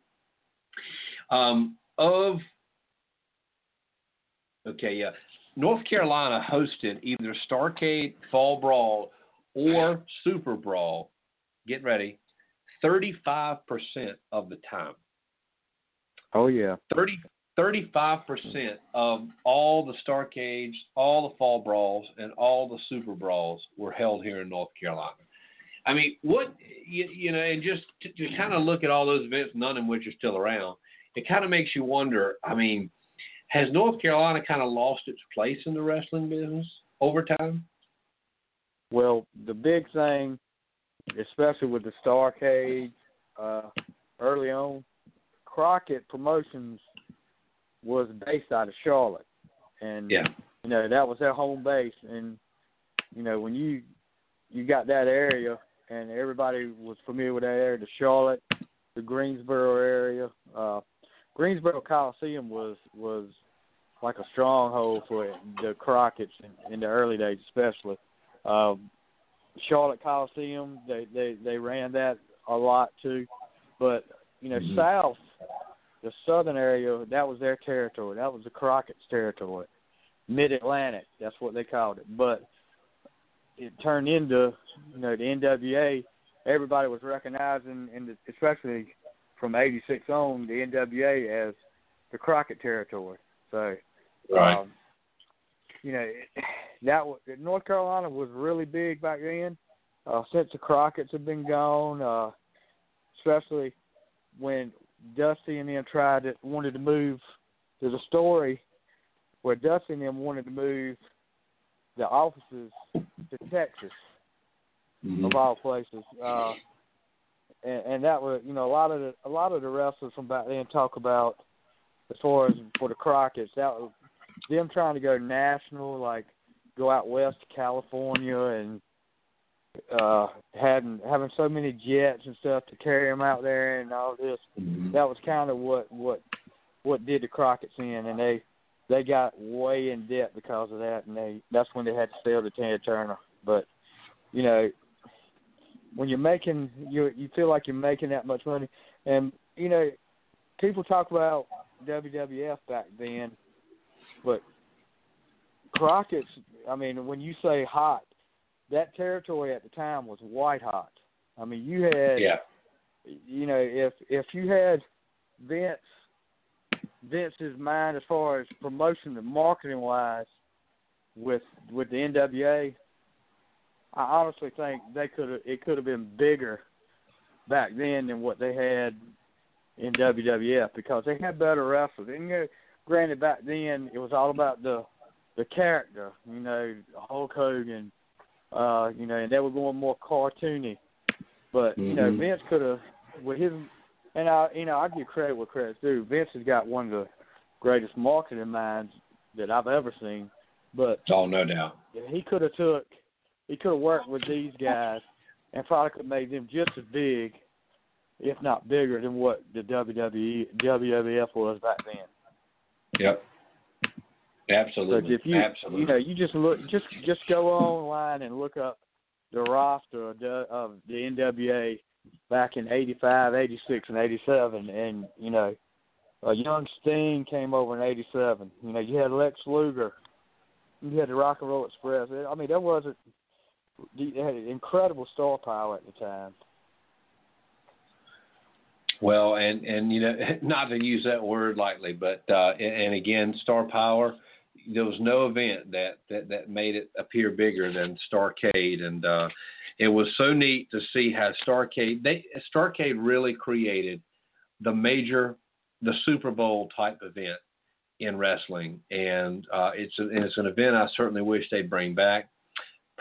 Um, of okay, yeah, North Carolina hosted either Starrcade Fall Brawl or Super Brawl. Get ready 35% of the time. Oh yeah. 30, 35% of all the Starrcades, all the Fall Brawls, and all the Super Brawls were held here in North Carolina. I mean, what you, you know, and just to, to kind of look at all those events, none of which are still around, it kind of makes you wonder. I mean, has North Carolina kind of lost its place in the wrestling business over time? Well, the big thing especially with the Starrcade uh, early on. Crockett Promotions was based out of Charlotte, and yeah. you know that was their home base. And you know when you you got that area, and everybody was familiar with that area, the Charlotte, the Greensboro area. Uh, Greensboro Coliseum was was like a stronghold for the Crockett's in, in the early days, especially. Um, Charlotte Coliseum. They they they ran that a lot too, but you know mm-hmm. south, the southern area that was their territory. That was the Crockett's territory. Mid Atlantic, that's what they called it. But it turned into you know the NWA. Everybody was recognizing, in the, especially from '86 on, the NWA as the Crockett territory. So, right. um, you know, that North Carolina was really big back then. Uh, since the Crockett's have been gone, uh, especially when Dusty and them tried to wanted to move. There's a story where Dusty and them wanted to move the offices to Texas, mm-hmm. of all places. Uh, and, and that was, you know, a lot of the a lot of the wrestlers from back then talk about as far as for the Crockett's that was them trying to go national, like go out west to California and uh having having so many jets and stuff to carry them out there and all this. Mm-hmm. That was kind of what what what did the Crockett's in, and they they got way in debt because of that, and they that's when they had to sell to Tina Turner. But you know, when you're making you you feel like you're making that much money, and you know, people talk about WWF back then, but Crockett's, I mean, when you say hot, that territory at the time was white hot. I mean, you had, yeah. you know, if if you had Vince Vince's mind as far as promotion and marketing wise with with the NWA, I honestly think they could it could have been bigger back then than what they had in WWF because they had better wrestlers. And you know, granted, back then it was all about the the character, you know, Hulk Hogan, uh, you know, and they were going more cartoony. But you know, Mhm. Vince could have with his, and I, you know, I give credit where credit's due. Vince has got one of the greatest marketing minds that I've ever seen. But Oh, no doubt. he could have took, he could have worked with these guys, and probably could have made them just as big, if not bigger, than what the WWE WWF was back then. Yep. Absolutely. If you Absolutely. you know you just look just just go online and look up the roster of the, of the NWA back in '85, '86, and '87, and you know a young Sting came over in '87. You know you had Lex Luger, you had the Rock and Roll Express. I mean that wasn't you had an incredible star power at the time. Well, and and you know, not to use that word lightly, but uh, and, and again, star power. There was no event that that that made it appear bigger than Starrcade, and uh, it was so neat to see how Starrcade they Starrcade really created the major the Super Bowl type event in wrestling, and uh, it's a, it's an event I certainly wish they'd bring back.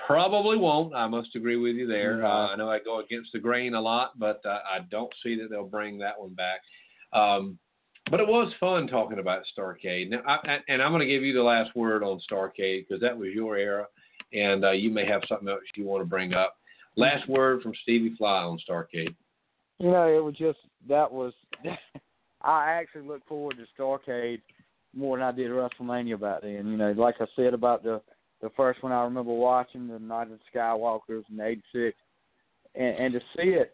Probably won't. I must agree with you there. Mm-hmm. Uh, I know I go against the grain a lot, but uh, I don't see that they'll bring that one back. Um, but it was fun talking about Starrcade. Now, I, and I'm going to give you the last word on Starrcade because that was your era, and uh, you may have something else you want to bring up. Last word from Stevie Fly on Starrcade. You know, it was just that was. I actually look forward to Starrcade more than I did WrestleMania back then. You know, like I said about the the first one, I remember watching the Night of Skywalkers in '86, and, and to see it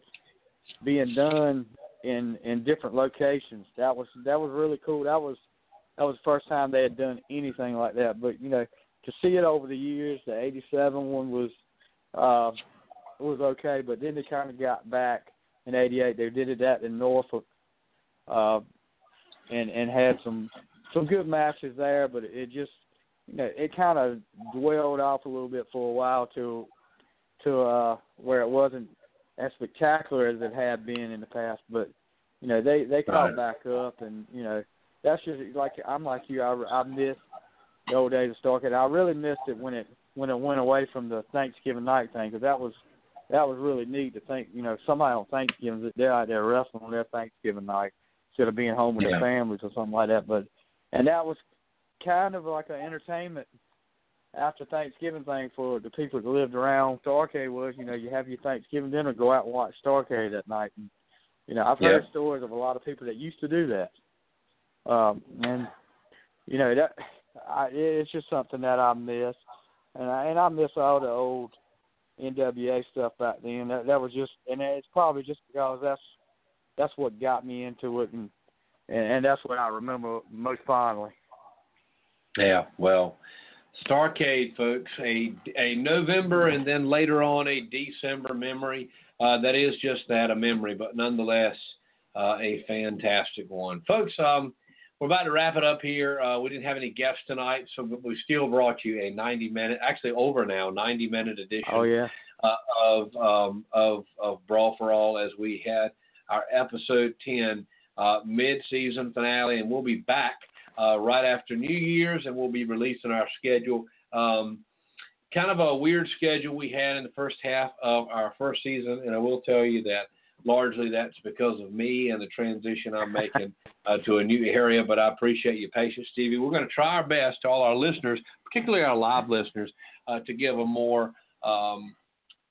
being done in in different locations, that was that was really cool. That was that was the first time they had done anything like that. But you know, to see it over the years, the '87 one was uh, was okay, but then they kind of got back in '88. They did it at in Norfolk, uh, and and had some some good matches there, but it just you know it kind of dwelled off a little bit for a while to to uh where it wasn't as spectacular as it had been in the past. But you know they they caught Right. back up, and you know that's just like I'm like you. I I miss the old days of Starrcade. I really missed it when it when it went away from the Thanksgiving night thing because that was that was really neat to think. You know, somebody on Thanksgiving they're out there wrestling on their Thanksgiving night instead of being home with Yeah. their families or something like that. But and that was kind of like an entertainment after Thanksgiving thing for the people that lived around Starrcade was, you know, you have your Thanksgiving dinner, go out and watch Starrcade that night. And, you know, I've heard Yeah. stories of a lot of people that used to do that. Um, and, you know, that I, it's just something that I miss. And I, and I miss all the old NWA stuff back then. That, that was just, and it's probably just because that's, that's what got me into it. And, and, and that's what I remember most fondly. Yeah, well, Starrcade, folks, a a November and then later on a December memory. Uh, that is just that, a memory, but nonetheless uh, a fantastic one, folks. Um, we're about to wrap it up here. Uh, we didn't have any guests tonight, so we still brought you a 90 minute, actually over now, 90 minute edition Oh, yeah. uh, of um, of of Brawl for All as we had our episode 10 uh, mid season finale, and we'll be back uh, right after New Year's, and we'll be releasing our schedule. Um, kind of a weird schedule we had in the first half of our first season, and I will tell you that largely that's because of me and the transition I'm making uh, to a new area. But I appreciate your patience, Stevie. We're going to try our best to all our listeners, particularly our live listeners, uh, to give a more um,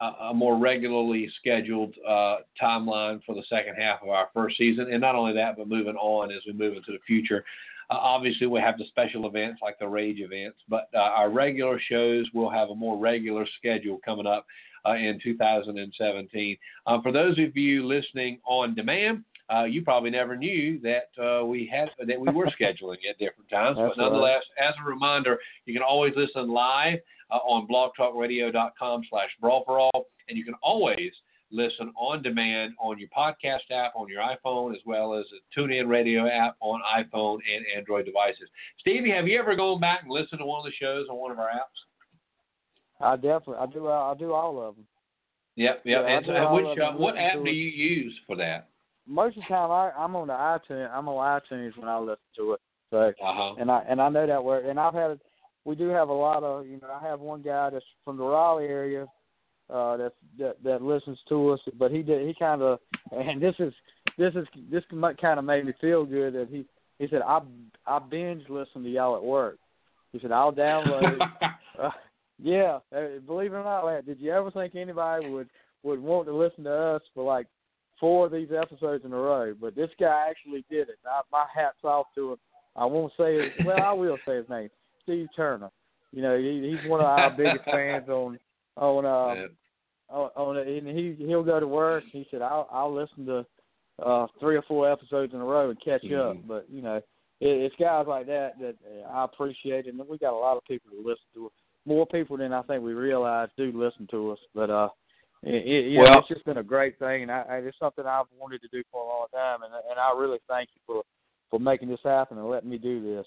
a, a more regularly scheduled uh, timeline for the second half of our first season, and not only that, but moving on as we move into the future. Uh, obviously, we have the special events like the Rage events, but uh, our regular shows will have a more regular schedule coming up uh, in 2017. Um, for those of you listening on demand, uh, you probably never knew that uh, we had that we were scheduling at different times. That's but nonetheless, as a reminder, you can always listen live uh, on blogtalkradio.com slash brawl for all, and you can always listen on demand on your podcast app on your iPhone as well as a TuneIn Radio app on iPhone and Android devices. Stevie, have you ever gone back and listened to one of the shows on one of our apps? I definitely, I do, I do all of them. Yep, yep. Yeah, and so which, uh, what app do you use for that? Most of the time, I, I'm on the iTunes. I'm on iTunes when I listen to it. So, Uh-huh. and I and I know that work. And I've had, we do have a lot of, you know, I have one guy that's from the Raleigh area, uh, that's that that listens to us. But he did, he kind of, and this is this is this kind of made me feel good that he he said I I binge listen to y'all at work. He said I'll download. Uh, yeah, uh, believe it or not, lad, did you ever think anybody would would want to listen to us for like four of these episodes in a row? But this guy actually did it. I, my hats off to him. I won't say his, well, I will say his name, Steve Turner. You know, he, he's one of our biggest fans on on uh. On, it, and he he'll go to work. He said I'll I'll listen to uh three or four episodes in a row and catch up. Mhm. But you know, it, it's guys like that that uh, I appreciate, and we got a lot of people that listen to us. More people than I think we realize do listen to us. But uh, it, it, you know, it's just been a great thing, and I, I, it's something I've wanted to do for a long time, and and I really thank you for for making this happen and letting me do this.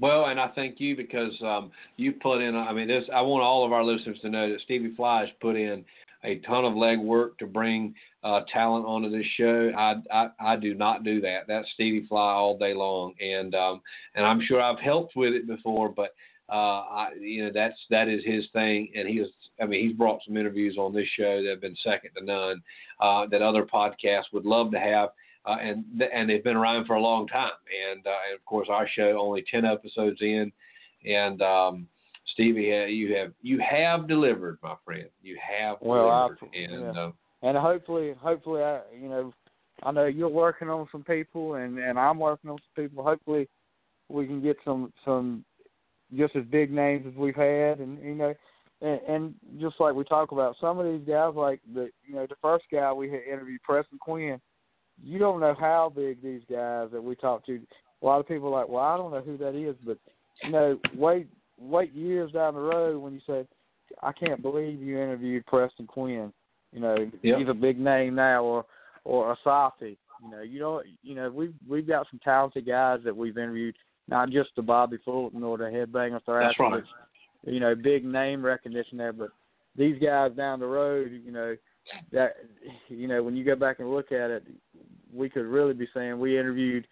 Well, and I thank you because um, you put in. I mean, this. I want all of our listeners to know that Stevie Fly has put in a ton of legwork to bring uh, talent onto this show. I, I I do not do that. That's Stevie Fly all day long, and um, and I'm sure I've helped with it before, but uh, I, you know that's that is his thing, and he is. I mean, he's brought some interviews on this show that have been second to none. Uh, that other podcasts would love to have uh, and and they've been around for a long time. And, uh, and of course, our show only ten episodes in, and um, Stevie, you have you have delivered, my friend. You have well, delivered, and yeah. uh, and hopefully, hopefully, I you know, I know you're working on some people, and and I'm working on some people. Hopefully, we can get some some just as big names as we've had, and you know. And, and just like we talk about, some of these guys, like the you know the first guy we had interviewed, Preston Quinn, you don't know how big these guys that we talk to. A lot of people are like, well, I don't know who that is, but you know, wait, wait years down the road when you say, I can't believe you interviewed Preston Quinn. You know, yep. he's a big name now, or or Asafi. You know, you don't, you know, we've we've got some talented guys that we've interviewed, not just the Bobby Fulton or the Headbanger Thrasher. That's right. You know, big name recognition there, but these guys down the road, you know, that you know when you go back and look at it, we could really be saying we interviewed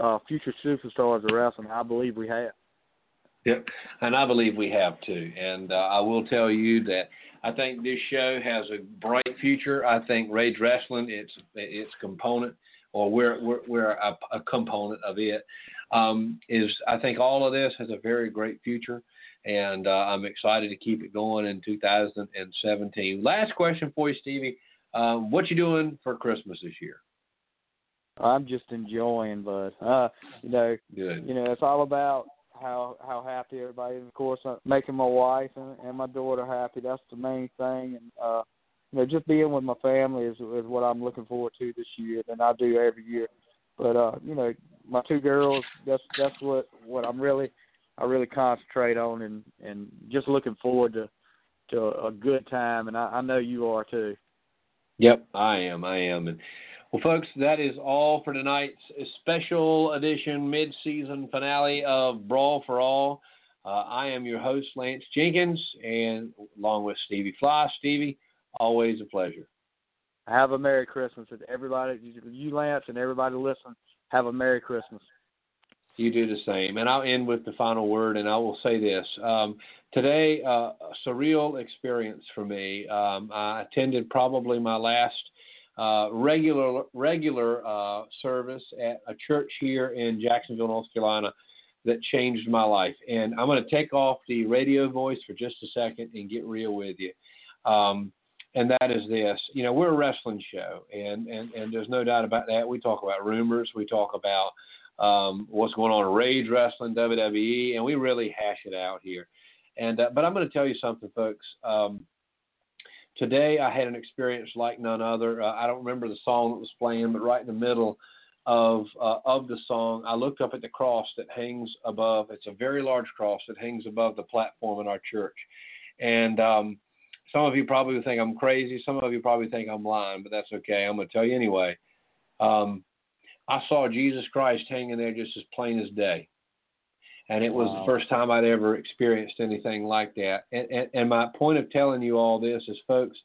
uh, future superstars of wrestling. I believe we have. Yep, and I believe we have too. And uh, I will tell you that I think this show has a bright future. I think Rage Wrestling, its its component, or we're we're, we're a, a component of it, um, is I think all of this has a very great future and uh, I'm excited to keep it going in 2017. Last question for you, Stevie. Um, what you doing for Christmas this year? I'm just enjoying, but uh, you know, Good. you know, it's all about how how happy everybody is. Of course, uh, making my wife and, and my daughter happy. That's the main thing, and uh, you know, just being with my family is is what I'm looking forward to this year, and I do every year. But uh, you know, my two girls. That's that's what what I'm really I really concentrate on, and and just looking forward to to a good time, and I, I know you are too. Yep, I am. I am. And well, folks, that is all for tonight's special edition mid-season finale of Brawl for All. Uh, I am your host, Lance Jenkins, and along with Stevie Fly. Stevie, always a pleasure. Have a Merry Christmas, and everybody, you Lance, and everybody listen. Have a Merry Christmas. You do the same. And I'll end with the final word, and I will say this. Um, today, uh, a surreal experience for me. Um, I attended probably my last uh, regular regular uh, service at a church here in Jacksonville, North Carolina, that changed my life. And I'm going to take off the radio voice for just a second and get real with you. Um, and that is this. You know, we're a wrestling show, and, and, and there's no doubt about that. We talk about rumors, we talk about um, what's going on in Rage Wrestling, WWE, and we really hash it out here. And uh, but I'm going to tell you something, folks. Um, today I had an experience like none other. Uh, I don't remember the song that was playing, but right in the middle of uh, of the song, I looked up at the cross that hangs above. It's a very large cross that hangs above the platform in our church, and um, some of you probably think I'm crazy. Some of you probably think I'm lying, but that's okay. I'm going to tell you anyway. Um, I saw Jesus Christ hanging there just as plain as day. And it was wow. the first time I'd ever experienced anything like that. And, and, and my point of telling you all this is, folks,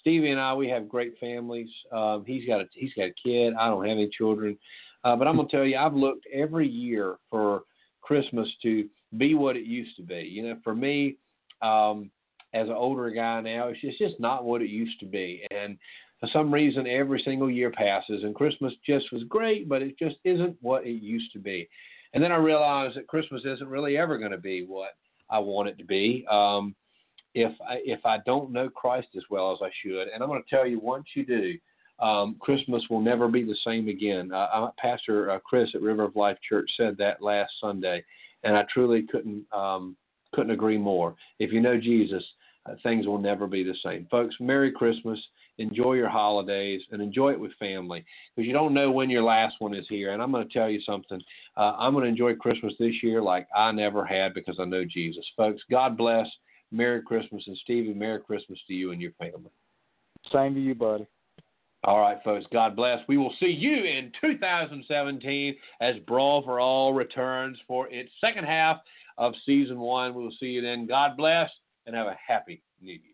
Stevie and I, we have great families. Um, he's got a he's got a kid. I don't have any children, uh, but I'm gonna tell you, I've looked every year for Christmas to be what it used to be. You know, for me, um, as an older guy now, it's just, it's just not what it used to be. And for some reason, every single year passes, and Christmas just was great, but it just isn't what it used to be. And then I realized that Christmas isn't really ever going to be what I want it to be. Um, if I, if I don't know Christ as well as I should, and I'm going to tell you, once you do, um, Christmas will never be the same again. Uh, Pastor uh, Chris at River of Life Church said that last Sunday, and I truly couldn't um, couldn't agree more. If you know Jesus, uh, things will never be the same. Folks, Merry Christmas. Enjoy your holidays and enjoy it with family because you don't know when your last one is here. And I'm going to tell you something. Uh, I'm going to enjoy Christmas this year like I never had because I know Jesus. Folks, God bless. Merry Christmas. And Stevie, Merry Christmas to you and your family. Same to you, buddy. All right, folks. God bless. We will see you in 2017 as Brawl for All returns for its second half of season one. We will see you then. God bless and have a happy new year.